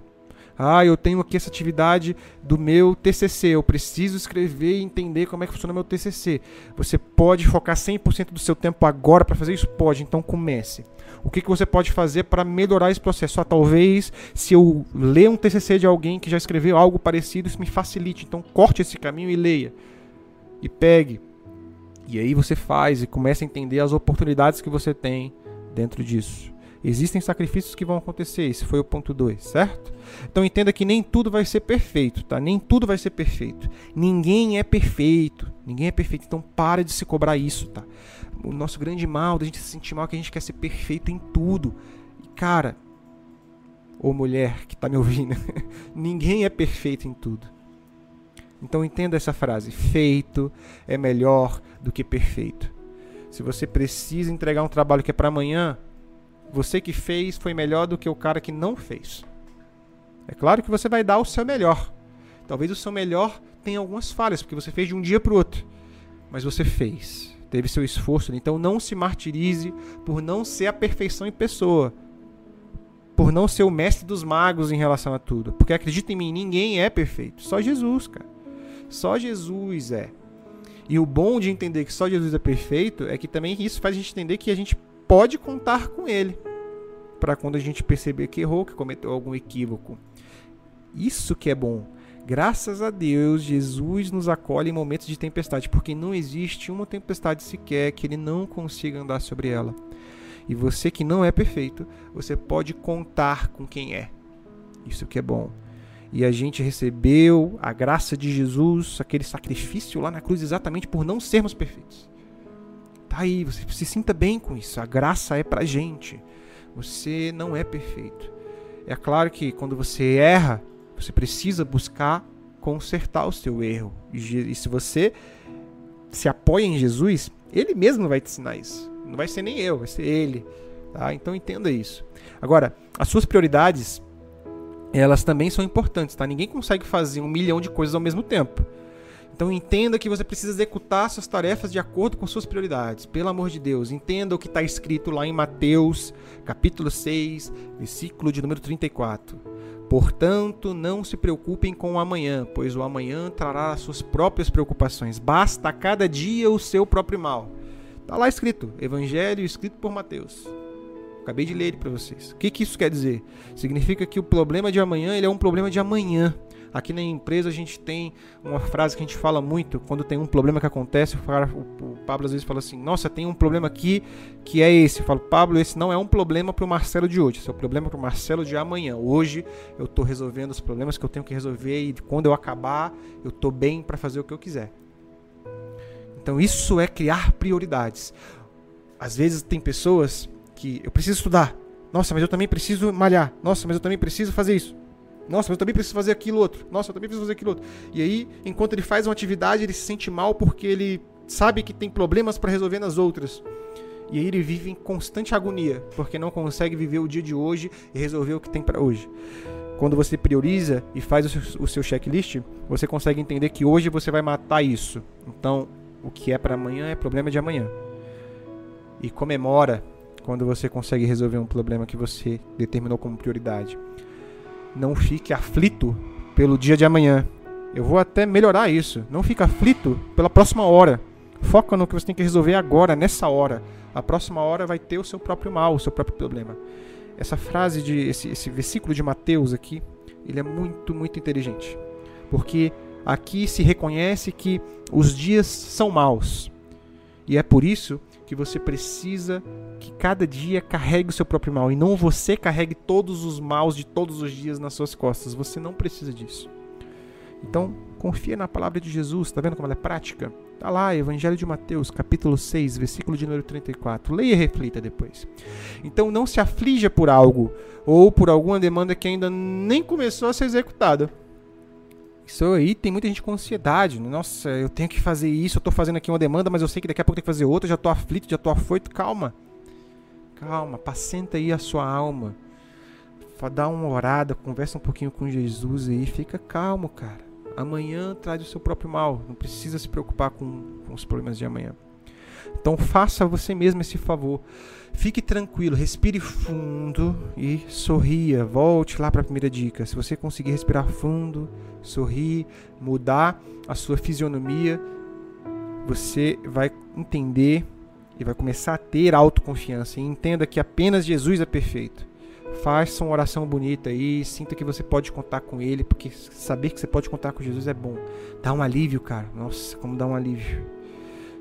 S1: Ah, eu tenho aqui essa atividade do meu TCC, eu preciso escrever e entender como é que funciona meu TCC. Você pode focar 100% do seu tempo agora para fazer isso? Pode, então comece. O que, que você pode fazer para melhorar esse processo? Ah, talvez, se eu ler um TCC de alguém que já escreveu algo parecido, isso me facilite. Então corte esse caminho e leia. E pegue. E aí você faz e começa a entender as oportunidades que você tem dentro disso. Existem sacrifícios que vão acontecer, esse foi o ponto 2, certo? Então entenda que nem tudo vai ser perfeito, tá? Nem tudo vai ser perfeito. Ninguém é perfeito, ninguém é perfeito, então para de se cobrar isso, tá? O nosso grande mal, da gente se sentir mal, é que a gente quer ser perfeito em tudo. E cara, ou mulher que tá me ouvindo, ninguém é perfeito em tudo. Então entenda essa frase: feito é melhor do que perfeito. Se você precisa entregar um trabalho que é para amanhã, você que fez foi melhor do que o cara que não fez. É claro que você vai dar o seu melhor. Talvez o seu melhor tenha algumas falhas, porque você fez de um dia para o outro. Mas você fez. Teve seu esforço. Então não se martirize por não ser a perfeição em pessoa. Por não ser o mestre dos magos em relação a tudo. Porque acredita em mim, ninguém é perfeito. Só Jesus, cara. Só Jesus é. E o bom de entender que só Jesus é perfeito é que também isso faz a gente entender que a gente pode contar com Ele para quando a gente perceber que errou, que cometeu algum equívoco. Isso que é bom. Graças a Deus, Jesus nos acolhe em momentos de tempestade, porque não existe uma tempestade sequer que ele não consiga andar sobre ela. E você que não é perfeito, você pode contar com quem é. Isso que é bom. E a gente recebeu a graça de Jesus, aquele sacrifício lá na cruz, exatamente por não sermos perfeitos. Tá aí, você se sinta bem com isso. A graça é pra gente. Você não é perfeito. É claro que quando você erra, você precisa buscar consertar o seu erro. E se você se apoia em Jesus, ele mesmo vai te ensinar isso. Não vai ser nem eu, vai ser ele. Tá? Então entenda isso. Agora, as suas prioridades, elas também são importantes. Tá? Ninguém consegue fazer um milhão de coisas ao mesmo tempo. Então entenda que você precisa executar suas tarefas de acordo com suas prioridades. Pelo amor de Deus, entenda o que está escrito lá em Mateus, capítulo 6, versículo de número 34. Portanto, não se preocupem com o amanhã, pois o amanhã trará as suas próprias preocupações. Basta a cada dia o seu próprio mal. Está lá escrito, Evangelho escrito por Mateus. Acabei de ler ele para vocês. O que, que isso quer dizer? Significa que o problema de amanhã ele é um problema de amanhã. Aqui na empresa a gente tem uma frase que a gente fala muito quando tem um problema que acontece. O, Pablo às vezes fala assim: Nossa, tem um problema aqui que é esse. Eu falo, Pablo, esse não é um problema para o Marcelo de hoje, esse é um problema para o Marcelo de amanhã. Hoje eu estou resolvendo os problemas que eu tenho que resolver e quando eu acabar eu estou bem para fazer o que eu quiser. Então isso é criar prioridades. Às vezes tem pessoas que eu preciso estudar. Nossa, mas eu também preciso malhar. Nossa, mas eu também preciso fazer isso. Nossa, mas eu também preciso fazer aquilo outro. Nossa, eu também preciso fazer aquilo outro. E aí, enquanto ele faz uma atividade, ele se sente mal porque ele sabe que tem problemas para resolver nas outras. E aí ele vive em constante agonia, porque não consegue viver o dia de hoje e resolver o que tem para hoje. Quando você prioriza e faz o seu, checklist, você consegue entender que hoje você vai matar isso. Então, o que é para amanhã é problema de amanhã. E comemora quando você consegue resolver um problema que você determinou como prioridade não fique aflito pelo dia de amanhã. Eu vou até melhorar isso. Não fique aflito pela próxima hora. Foca no que você tem que resolver agora, nessa hora. A próxima hora vai ter o seu próprio mal, o seu próprio problema. Essa frase de esse, esse versículo de Mateus aqui, ele é muito, muito inteligente. Porque aqui se reconhece que os dias são maus. E é por isso que você precisa que cada dia carregue o seu próprio mal e não você carregue todos os maus de todos os dias nas suas costas. Você não precisa disso. Então, confia na palavra de Jesus, está vendo como ela é prática? Está lá, Evangelho de Mateus, capítulo 6, versículo de número 34. Leia e reflita depois. Então, não se aflija por algo ou por alguma demanda que ainda nem começou a ser executada. Isso aí tem muita gente com ansiedade. Nossa, eu tenho que fazer isso, eu estou fazendo aqui uma demanda, mas eu sei que daqui a pouco tem que fazer outra, já estou aflito, já estou afoito. Calma. Calma, pacienta aí a sua alma. Dá uma orada, conversa um pouquinho com Jesus aí, fica calmo, cara. Amanhã traz o seu próprio mal. Não precisa se preocupar com, com os problemas de amanhã. Então faça você mesmo esse favor. Fique tranquilo, respire fundo e sorria. Volte lá para a primeira dica. Se você conseguir respirar fundo, sorrir, mudar a sua fisionomia, você vai entender e vai começar a ter autoconfiança. E entenda que apenas Jesus é perfeito. Faça uma oração bonita aí, sinta que você pode contar com Ele, porque saber que você pode contar com Jesus é bom. Dá um alívio, cara. Nossa, como dá um alívio.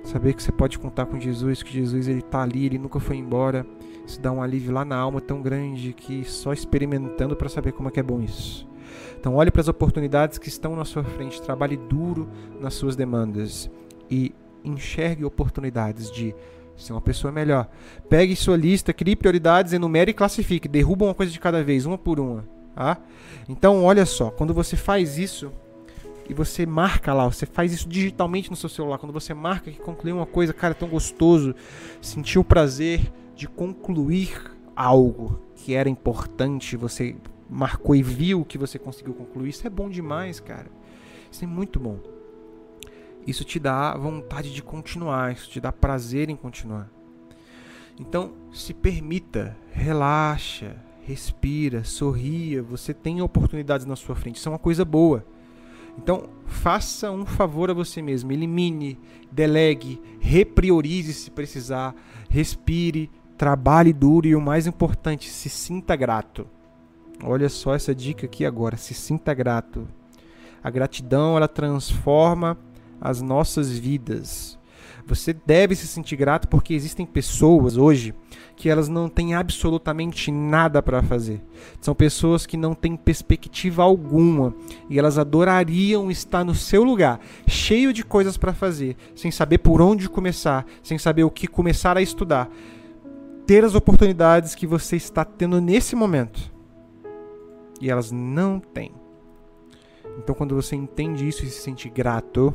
S1: Saber que você pode contar com Jesus, que Jesus ele tá ali, ele nunca foi embora. Isso dá um alívio lá na alma tão grande que só experimentando para saber como é que é bom isso. Então olhe para as oportunidades que estão na sua frente, trabalhe duro nas suas demandas e enxergue oportunidades de ser uma pessoa melhor. Pegue sua lista, crie prioridades, enumere e classifique. Derruba uma coisa de cada vez, uma por uma. Tá? Então olha só, quando você faz isso, e você marca lá, você faz isso digitalmente no seu celular. Quando você marca que concluiu uma coisa, cara, é tão gostoso, sentir o prazer de concluir algo que era importante, você marcou e viu que você conseguiu concluir. Isso é bom demais, cara. Isso é muito bom. Isso te dá vontade de continuar, isso te dá prazer em continuar. Então, se permita, relaxa, respira, sorria. Você tem oportunidades na sua frente. Isso é uma coisa boa. Então, faça um favor a você mesmo, elimine, delegue, repriorize se precisar, respire, trabalhe duro e o mais importante, se sinta grato. Olha só essa dica aqui agora, se sinta grato. A gratidão, ela transforma as nossas vidas. Você deve se sentir grato porque existem pessoas hoje que elas não têm absolutamente nada para fazer. São pessoas que não têm perspectiva alguma e elas adorariam estar no seu lugar, cheio de coisas para fazer, sem saber por onde começar, sem saber o que começar a estudar. Ter as oportunidades que você está tendo nesse momento. E elas não têm. Então, quando você entende isso e se sente grato,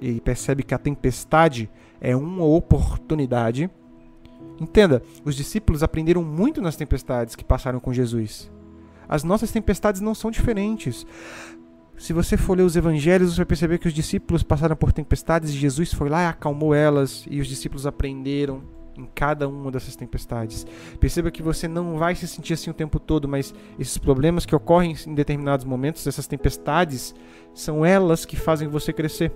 S1: e percebe que a tempestade é uma oportunidade. Entenda, os discípulos aprenderam muito nas tempestades que passaram com Jesus. As nossas tempestades não são diferentes. Se você for ler os evangelhos, você vai perceber que os discípulos passaram por tempestades e Jesus foi lá e acalmou elas, e os discípulos aprenderam em cada uma dessas tempestades. Perceba que você não vai se sentir assim o tempo todo, mas esses problemas que ocorrem em determinados momentos, essas tempestades, são elas que fazem você crescer.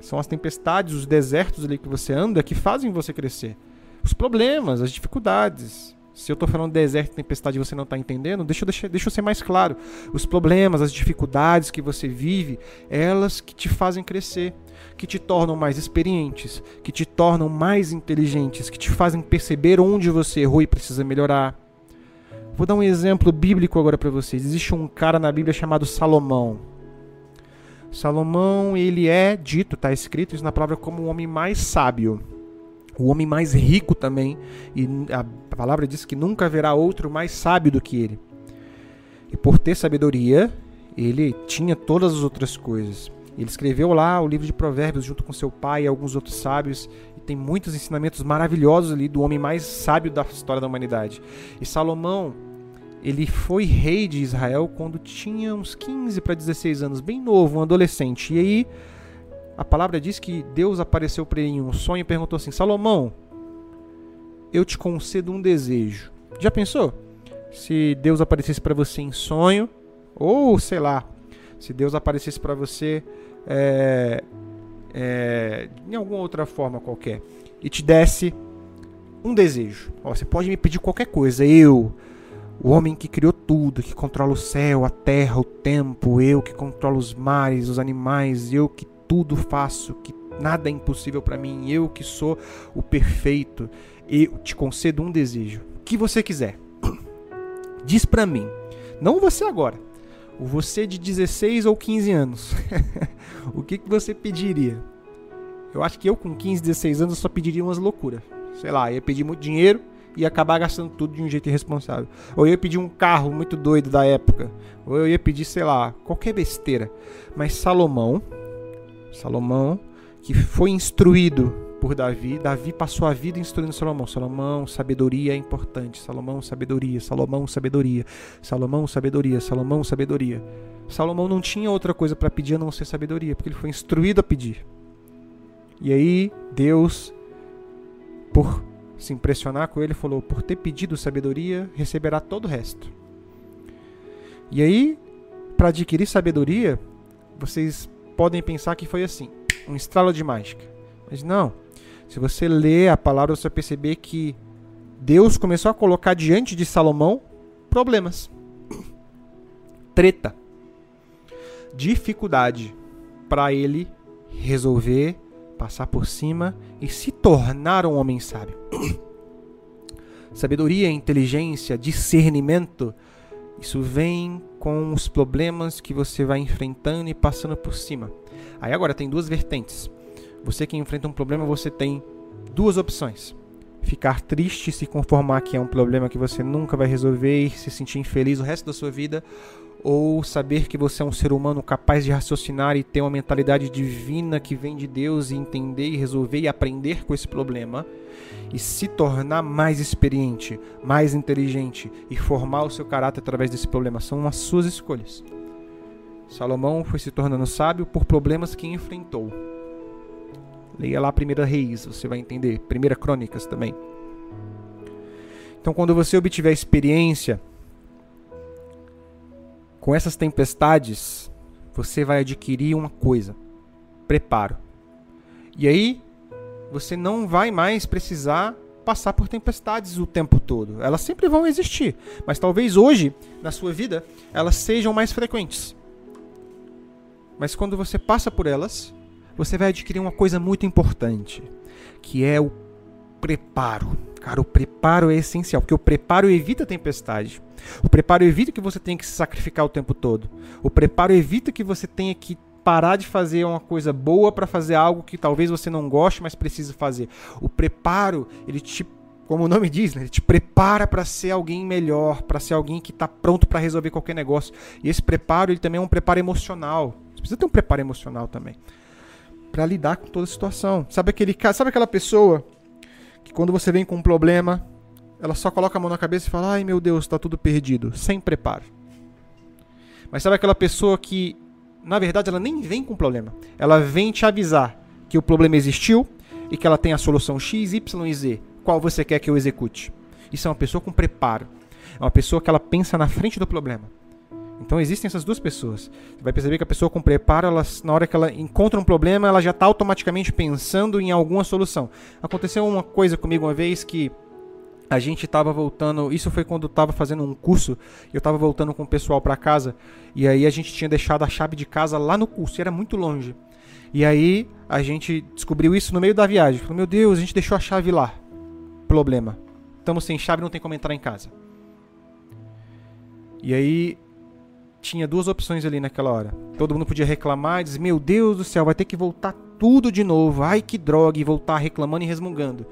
S1: São as tempestades, os desertos ali que você anda que fazem você crescer. Os problemas, as dificuldades. Se eu estou falando deserto e tempestade e você não está entendendo, deixa eu, deixa, deixa eu ser mais claro. Os problemas, as dificuldades que você vive, elas que te fazem crescer, que te tornam mais experientes, que te tornam mais inteligentes, que te fazem perceber onde você errou e precisa melhorar. Vou dar um exemplo bíblico agora para vocês. Existe um cara na Bíblia chamado Salomão. Salomão, ele é dito, está escrito isso na palavra como o homem mais sábio, o homem mais rico também, e a palavra diz que nunca haverá outro mais sábio do que ele. E por ter sabedoria, ele tinha todas as outras coisas. Ele escreveu lá o livro de Provérbios junto com seu pai e alguns outros sábios, e tem muitos ensinamentos maravilhosos ali do homem mais sábio da história da humanidade. E Salomão, ele foi rei de Israel quando tinha uns 15 para 16 anos, bem novo, um adolescente. E aí a palavra diz que Deus apareceu para ele em um sonho e perguntou assim: Salomão, eu te concedo um desejo. Já pensou? Se Deus aparecesse para você em sonho, ou sei lá, se Deus aparecesse para você é, é, em alguma outra forma qualquer e te desse um desejo. Ó, você pode me pedir qualquer coisa, eu o homem que criou tudo, que controla o céu, a terra, o tempo, eu que controlo os mares, os animais, eu que tudo faço, que nada é impossível para mim, eu que sou o perfeito, eu te concedo um desejo, o que você quiser. Diz para mim, não você agora, o você de 16 ou 15 anos. o que, que você pediria? Eu acho que eu com 15, 16 anos só pediria umas loucuras. Sei lá, ia pedir muito dinheiro, e acabar gastando tudo de um jeito irresponsável. Ou eu ia pedir um carro muito doido da época. Ou eu ia pedir, sei lá, qualquer besteira. Mas Salomão, Salomão, que foi instruído por Davi, Davi passou a vida instruindo Salomão. Salomão, sabedoria é importante. Salomão, sabedoria. Salomão, sabedoria. Salomão, sabedoria. Salomão, sabedoria. Salomão não tinha outra coisa para pedir a não ser sabedoria, porque ele foi instruído a pedir. E aí, Deus, por se impressionar com ele, falou: Por ter pedido sabedoria, receberá todo o resto. E aí, para adquirir sabedoria, vocês podem pensar que foi assim um estralo de mágica. Mas não. Se você ler a palavra, você vai perceber que Deus começou a colocar diante de Salomão problemas, treta, dificuldade para ele resolver passar por cima e se tornar um homem sábio. Sabedoria, inteligência, discernimento, isso vem com os problemas que você vai enfrentando e passando por cima. Aí agora tem duas vertentes. Você que enfrenta um problema, você tem duas opções. Ficar triste, se conformar que é um problema que você nunca vai resolver e se sentir infeliz o resto da sua vida, ou saber que você é um ser humano capaz de raciocinar e ter uma mentalidade divina que vem de Deus e entender e resolver e aprender com esse problema e se tornar mais experiente, mais inteligente e formar o seu caráter através desse problema são as suas escolhas. Salomão foi se tornando sábio por problemas que enfrentou. Leia lá a Primeira Reis, você vai entender. Primeira Crônicas também. Então, quando você obtiver experiência com essas tempestades, você vai adquirir uma coisa: preparo. E aí, você não vai mais precisar passar por tempestades o tempo todo. Elas sempre vão existir, mas talvez hoje, na sua vida, elas sejam mais frequentes. Mas quando você passa por elas, você vai adquirir uma coisa muito importante, que é o preparo. Cara, o preparo é essencial, porque o preparo evita a tempestade. O preparo evita que você tenha que se sacrificar o tempo todo. O preparo evita que você tenha que parar de fazer uma coisa boa para fazer algo que talvez você não goste, mas precisa fazer. O preparo, ele te, como o nome diz, né, ele te prepara para ser alguém melhor, para ser alguém que está pronto para resolver qualquer negócio. E esse preparo, ele também é um preparo emocional. Você precisa ter um preparo emocional também para lidar com toda a situação. Sabe aquele, sabe aquela pessoa que quando você vem com um problema, ela só coloca a mão na cabeça e fala: "Ai, meu Deus, está tudo perdido", sem preparo. Mas sabe aquela pessoa que na verdade, ela nem vem com problema. Ela vem te avisar que o problema existiu e que ela tem a solução X, Y e Z. Qual você quer que eu execute? Isso é uma pessoa com preparo. É uma pessoa que ela pensa na frente do problema. Então existem essas duas pessoas. Você vai perceber que a pessoa com preparo, ela, na hora que ela encontra um problema, ela já está automaticamente pensando em alguma solução. Aconteceu uma coisa comigo uma vez que a gente estava voltando, isso foi quando eu estava fazendo um curso, eu estava voltando com o pessoal para casa, e aí a gente tinha deixado a chave de casa lá no curso, e era muito longe. E aí a gente descobriu isso no meio da viagem. Falou, meu Deus, a gente deixou a chave lá. Problema. Estamos sem chave, não tem como entrar em casa. E aí tinha duas opções ali naquela hora. Todo mundo podia reclamar e dizer, meu Deus do céu, vai ter que voltar tudo de novo. Ai que droga, e voltar reclamando e resmungando.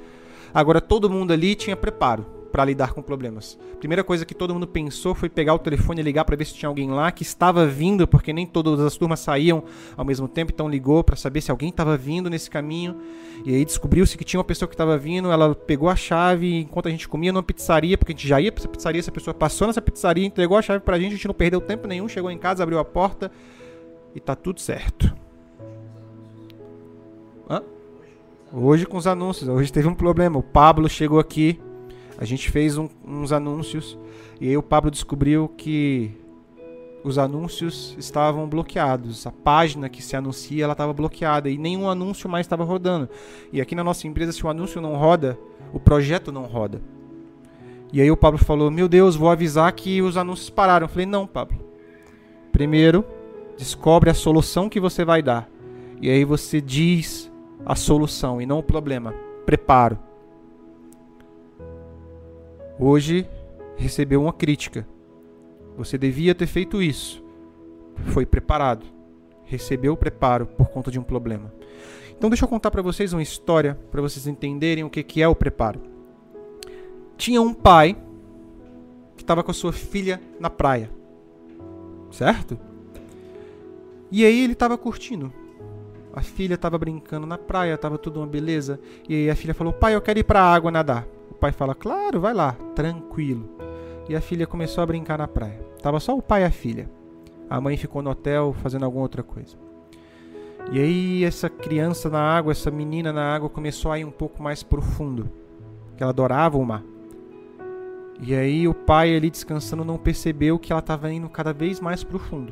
S1: Agora todo mundo ali tinha preparo para lidar com problemas. Primeira coisa que todo mundo pensou foi pegar o telefone e ligar para ver se tinha alguém lá que estava vindo, porque nem todas as turmas saíam ao mesmo tempo, então ligou para saber se alguém estava vindo nesse caminho. E aí descobriu-se que tinha uma pessoa que estava vindo, ela pegou a chave enquanto a gente comia numa pizzaria, porque a gente já ia para essa pizzaria, essa pessoa passou nessa pizzaria, entregou a chave pra gente, a gente não perdeu tempo nenhum, chegou em casa, abriu a porta e tá tudo certo. Hã? Hoje com os anúncios. Hoje teve um problema. O Pablo chegou aqui, a gente fez um, uns anúncios e aí o Pablo descobriu que os anúncios estavam bloqueados. A página que se anuncia ela estava bloqueada e nenhum anúncio mais estava rodando. E aqui na nossa empresa, se o anúncio não roda, o projeto não roda. E aí o Pablo falou: Meu Deus, vou avisar que os anúncios pararam. Eu falei: Não, Pablo. Primeiro, descobre a solução que você vai dar. E aí você diz a solução e não o problema. Preparo. Hoje recebeu uma crítica. Você devia ter feito isso. Foi preparado. Recebeu o preparo por conta de um problema. Então deixa eu contar para vocês uma história para vocês entenderem o que que é o preparo. Tinha um pai que estava com a sua filha na praia. Certo? E aí ele estava curtindo a filha estava brincando na praia, estava tudo uma beleza. E aí a filha falou: Pai, eu quero ir para a água nadar. O pai fala: Claro, vai lá, tranquilo. E a filha começou a brincar na praia. Tava só o pai e a filha. A mãe ficou no hotel fazendo alguma outra coisa. E aí essa criança na água, essa menina na água começou a ir um pouco mais profundo, que ela adorava o mar. E aí o pai ali descansando não percebeu que ela estava indo cada vez mais profundo.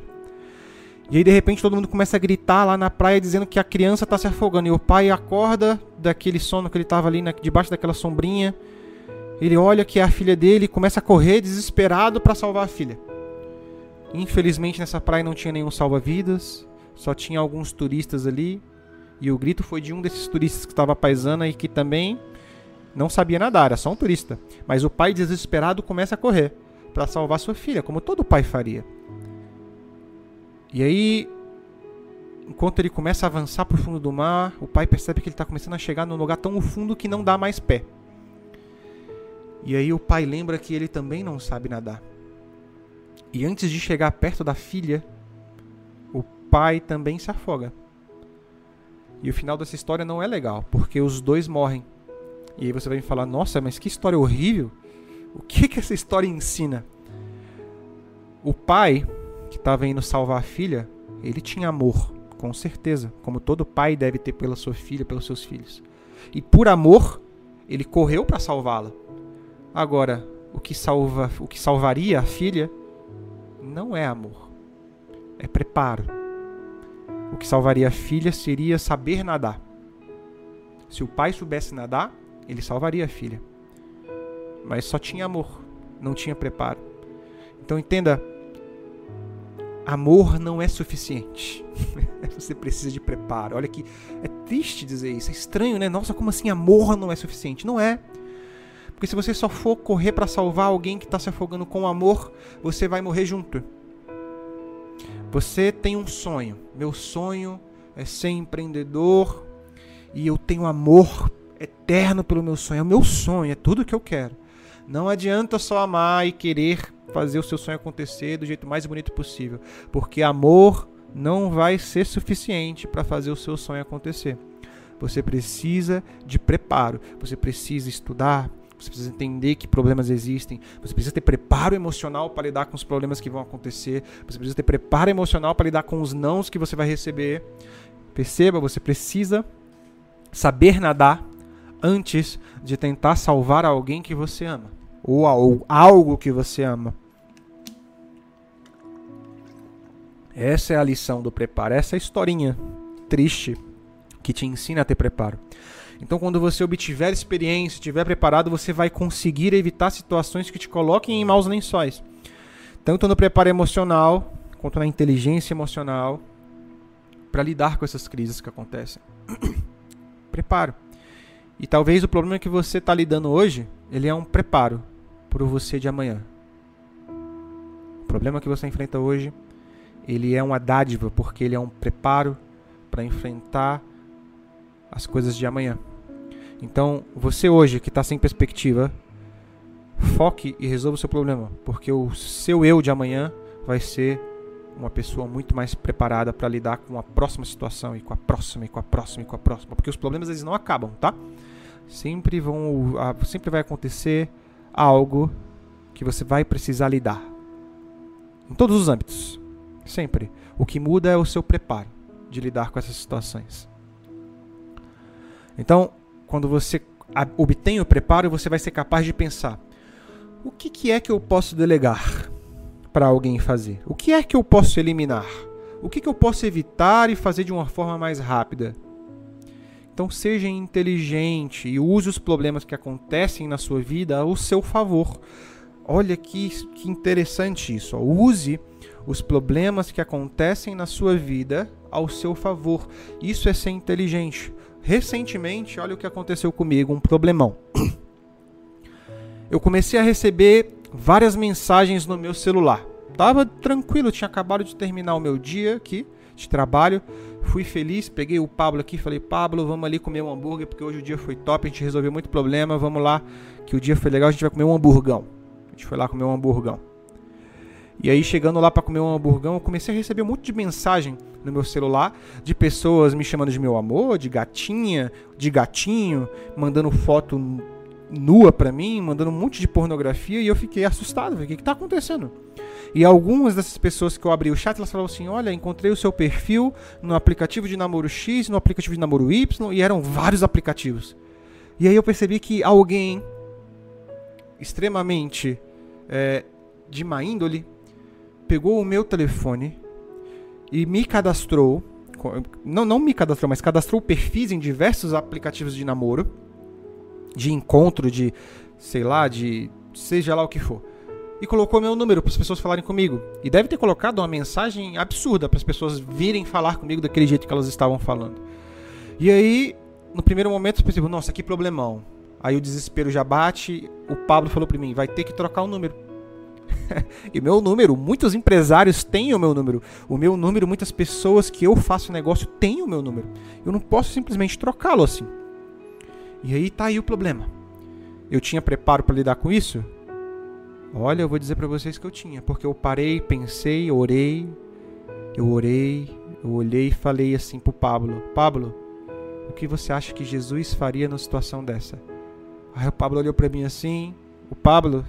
S1: E aí de repente todo mundo começa a gritar lá na praia dizendo que a criança está se afogando. E o pai acorda daquele sono que ele estava ali na, debaixo daquela sombrinha. Ele olha que é a filha dele e começa a correr desesperado para salvar a filha. Infelizmente nessa praia não tinha nenhum salva-vidas, só tinha alguns turistas ali. E o grito foi de um desses turistas que estava paisana e que também não sabia nadar, era só um turista. Mas o pai desesperado começa a correr para salvar sua filha, como todo pai faria. E aí, enquanto ele começa a avançar para o fundo do mar, o pai percebe que ele está começando a chegar num lugar tão fundo que não dá mais pé. E aí o pai lembra que ele também não sabe nadar. E antes de chegar perto da filha, o pai também se afoga. E o final dessa história não é legal, porque os dois morrem. E aí você vai me falar: "Nossa, mas que história horrível! O que que essa história ensina?" O pai que estava indo salvar a filha, ele tinha amor, com certeza, como todo pai deve ter pela sua filha, pelos seus filhos. E por amor, ele correu para salvá-la. Agora, o que salva, o que salvaria a filha não é amor, é preparo. o que salvaria a filha seria saber nadar. Se o pai soubesse nadar, ele salvaria a filha. Mas só tinha amor, não tinha preparo. Então entenda, amor não é suficiente. Você precisa de preparo. Olha que é triste dizer isso, é estranho, né? Nossa, como assim amor não é suficiente? Não é. Porque se você só for correr para salvar alguém que está se afogando com amor, você vai morrer junto. Você tem um sonho. Meu sonho é ser empreendedor e eu tenho amor eterno pelo meu sonho. É o meu sonho, é tudo que eu quero. Não adianta só amar e querer fazer o seu sonho acontecer do jeito mais bonito possível, porque amor não vai ser suficiente para fazer o seu sonho acontecer. Você precisa de preparo, você precisa estudar, você precisa entender que problemas existem. Você precisa ter preparo emocional para lidar com os problemas que vão acontecer. Você precisa ter preparo emocional para lidar com os nãos que você vai receber. Perceba, você precisa saber nadar antes de tentar salvar alguém que você ama ou algo que você ama. Essa é a lição do preparo, essa é a historinha triste que te ensina a ter preparo. Então, quando você obtiver experiência, estiver preparado, você vai conseguir evitar situações que te coloquem em maus lençóis. Tanto no preparo emocional, quanto na inteligência emocional, para lidar com essas crises que acontecem. preparo. E talvez o problema que você está lidando hoje, ele é um preparo para você de amanhã. O problema que você enfrenta hoje, ele é uma dádiva, porque ele é um preparo para enfrentar as coisas de amanhã. Então, você hoje que está sem perspectiva, foque e resolva o seu problema, porque o seu eu de amanhã vai ser uma pessoa muito mais preparada para lidar com a próxima situação e com a próxima e com a próxima e com a próxima, porque os problemas eles não acabam, tá? Sempre vão, sempre vai acontecer algo que você vai precisar lidar. Em todos os âmbitos, sempre. O que muda é o seu preparo de lidar com essas situações. Então, quando você obtém o preparo, você vai ser capaz de pensar: o que, que é que eu posso delegar para alguém fazer? O que é que eu posso eliminar? O que, que eu posso evitar e fazer de uma forma mais rápida? Então, seja inteligente e use os problemas que acontecem na sua vida ao seu favor. Olha que, que interessante isso. Ó. Use os problemas que acontecem na sua vida ao seu favor. Isso é ser inteligente. Recentemente, olha o que aconteceu comigo, um problemão. Eu comecei a receber várias mensagens no meu celular. Tava tranquilo, tinha acabado de terminar o meu dia aqui de trabalho. Fui feliz, peguei o Pablo aqui, falei: "Pablo, vamos ali comer um hambúrguer porque hoje o dia foi top, a gente resolveu muito problema, vamos lá, que o dia foi legal, a gente vai comer um hamburgão". A gente foi lá comer um hamburgão. E aí, chegando lá para comer um hamburgão, eu comecei a receber um monte de mensagem no meu celular de pessoas me chamando de meu amor, de gatinha, de gatinho, mandando foto nua para mim, mandando um monte de pornografia e eu fiquei assustado. O que, que tá acontecendo? E algumas dessas pessoas que eu abri o chat, elas falavam assim: Olha, encontrei o seu perfil no aplicativo de namoro X, no aplicativo de namoro Y, e eram vários aplicativos. E aí eu percebi que alguém extremamente é, de má índole pegou o meu telefone e me cadastrou. Não, não me cadastrou, mas cadastrou perfis em diversos aplicativos de namoro, de encontro, de sei lá, de seja lá o que for. E colocou meu número para as pessoas falarem comigo. E deve ter colocado uma mensagem absurda para as pessoas virem falar comigo daquele jeito que elas estavam falando. E aí, no primeiro momento, eu pensei, nossa, que problemão. Aí o desespero já bate. O Pablo falou para mim, vai ter que trocar o número. e meu número, muitos empresários têm o meu número. O meu número, muitas pessoas que eu faço negócio têm o meu número. Eu não posso simplesmente trocá-lo assim. E aí tá aí o problema. Eu tinha preparo para lidar com isso? Olha, eu vou dizer para vocês que eu tinha, porque eu parei, pensei, orei, eu orei, eu olhei e falei assim pro Pablo: Pablo, o que você acha que Jesus faria numa situação dessa? Aí o Pablo olhou para mim assim. O Pablo,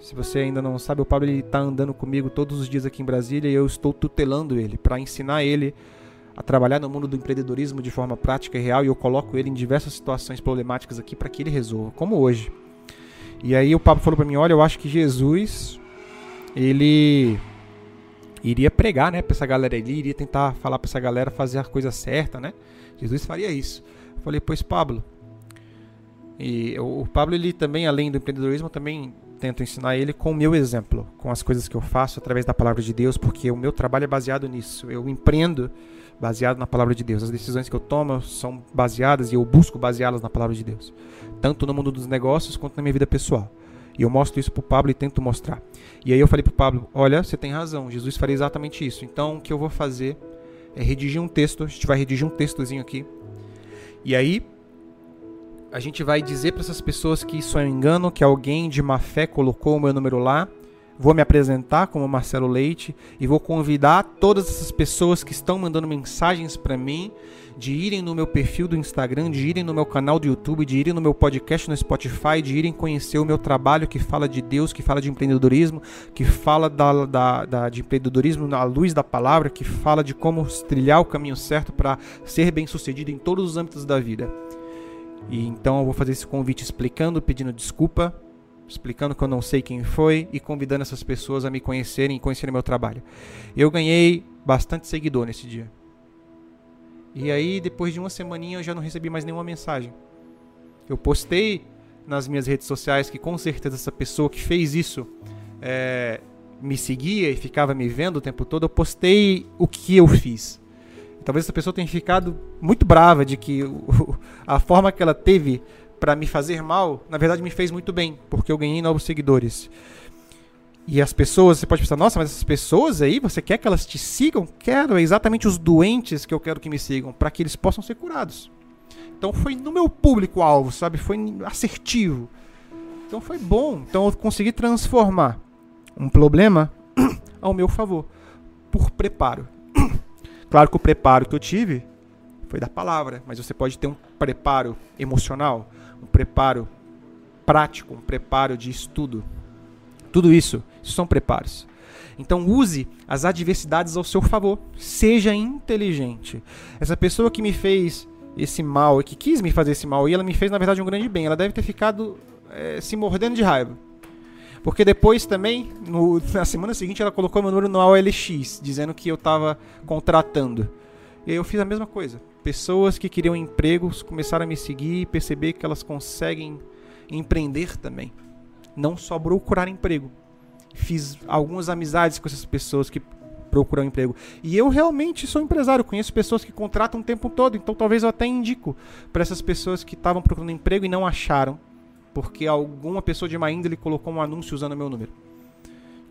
S1: se você ainda não sabe, o Pablo ele tá andando comigo todos os dias aqui em Brasília e eu estou tutelando ele para ensinar ele a trabalhar no mundo do empreendedorismo de forma prática e real e eu coloco ele em diversas situações problemáticas aqui para que ele resolva, como hoje. E aí o Pablo falou para mim, olha, eu acho que Jesus ele iria pregar, né, para essa galera ali, iria tentar falar para essa galera fazer a coisa certa, né? Jesus faria isso. Eu falei, pois Pablo. E o Pablo ele também além do empreendedorismo também tento ensinar ele com o meu exemplo, com as coisas que eu faço através da palavra de Deus, porque o meu trabalho é baseado nisso. Eu empreendo baseado na palavra de Deus. As decisões que eu tomo são baseadas e eu busco baseá-las na palavra de Deus, tanto no mundo dos negócios quanto na minha vida pessoal. E eu mostro isso para o Pablo e tento mostrar. E aí eu falei para o Pablo: Olha, você tem razão, Jesus faria exatamente isso. Então o que eu vou fazer é redigir um texto. A gente vai redigir um textozinho aqui. E aí a gente vai dizer para essas pessoas que isso é um engano, que alguém de má fé colocou o meu número lá. Vou me apresentar como Marcelo Leite e vou convidar todas essas pessoas que estão mandando mensagens para mim de irem no meu perfil do Instagram, de irem no meu canal do YouTube, de irem no meu podcast no Spotify, de irem conhecer o meu trabalho que fala de Deus, que fala de empreendedorismo, que fala da, da, da de empreendedorismo à luz da palavra, que fala de como trilhar o caminho certo para ser bem sucedido em todos os âmbitos da vida. E então eu vou fazer esse convite explicando, pedindo desculpa, explicando que eu não sei quem foi e convidando essas pessoas a me conhecerem e conhecerem meu trabalho. Eu ganhei bastante seguidor nesse dia. E aí, depois de uma semaninha, eu já não recebi mais nenhuma mensagem. Eu postei nas minhas redes sociais que com certeza essa pessoa que fez isso é, me seguia e ficava me vendo o tempo todo. Eu postei o que eu fiz. Talvez essa pessoa tenha ficado muito brava de que a forma que ela teve para me fazer mal, na verdade me fez muito bem, porque eu ganhei novos seguidores. E as pessoas, você pode pensar, nossa, mas essas pessoas aí, você quer que elas te sigam? Quero, é exatamente os doentes que eu quero que me sigam, para que eles possam ser curados. Então foi no meu público-alvo, sabe? Foi assertivo. Então foi bom. Então eu consegui transformar um problema ao meu favor, por preparo. Claro que o preparo que eu tive foi da palavra, mas você pode ter um preparo emocional, um preparo prático, um preparo de estudo. Tudo isso, isso são preparos. Então use as adversidades ao seu favor. Seja inteligente. Essa pessoa que me fez esse mal, que quis me fazer esse mal, e ela me fez na verdade um grande bem. Ela deve ter ficado é, se mordendo de raiva. Porque depois também, no, na semana seguinte, ela colocou meu número no OLX, dizendo que eu estava contratando. E eu fiz a mesma coisa. Pessoas que queriam empregos começaram a me seguir e perceber que elas conseguem empreender também. Não só procurar emprego. Fiz algumas amizades com essas pessoas que procuram emprego. E eu realmente sou empresário, conheço pessoas que contratam o tempo todo, então talvez eu até indico para essas pessoas que estavam procurando emprego e não acharam porque alguma pessoa de má índole colocou um anúncio usando meu número.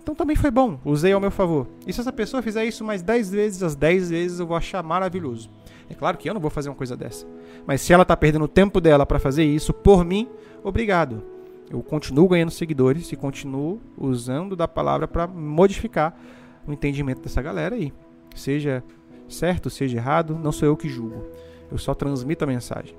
S1: Então também foi bom, usei ao meu favor. E se essa pessoa fizer isso mais 10 vezes, as 10 vezes eu vou achar maravilhoso. É claro que eu não vou fazer uma coisa dessa. Mas se ela está perdendo o tempo dela para fazer isso por mim, obrigado. Eu continuo ganhando seguidores e continuo usando da palavra para modificar o entendimento dessa galera aí. Seja certo, seja errado, não sou eu que julgo. Eu só transmito a mensagem.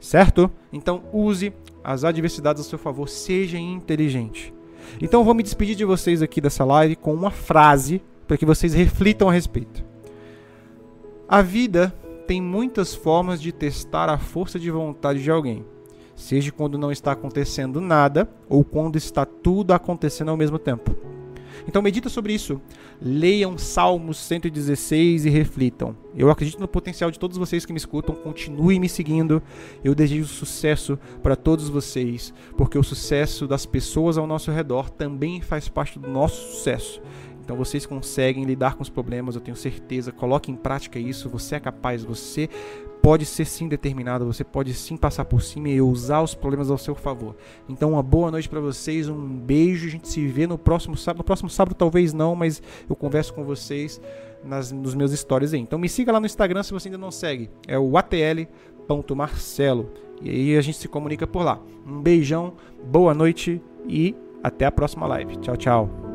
S1: Certo? Então use as adversidades a seu favor, seja inteligente. Então eu vou me despedir de vocês aqui dessa live com uma frase para que vocês reflitam a respeito. A vida tem muitas formas de testar a força de vontade de alguém, seja quando não está acontecendo nada ou quando está tudo acontecendo ao mesmo tempo. Então medita sobre isso. Leiam Salmos 116 e reflitam. Eu acredito no potencial de todos vocês que me escutam. Continuem me seguindo. Eu desejo sucesso para todos vocês, porque o sucesso das pessoas ao nosso redor também faz parte do nosso sucesso. Então vocês conseguem lidar com os problemas, eu tenho certeza. Coloque em prática isso. Você é capaz, você pode ser sim determinado, você pode sim passar por cima e usar os problemas ao seu favor. Então, uma boa noite para vocês, um beijo. A gente se vê no próximo sábado. No próximo sábado, talvez não, mas eu converso com vocês nas, nos meus stories aí. Então, me siga lá no Instagram se você ainda não segue. É o atl.marcelo. E aí a gente se comunica por lá. Um beijão, boa noite e até a próxima live. Tchau, tchau.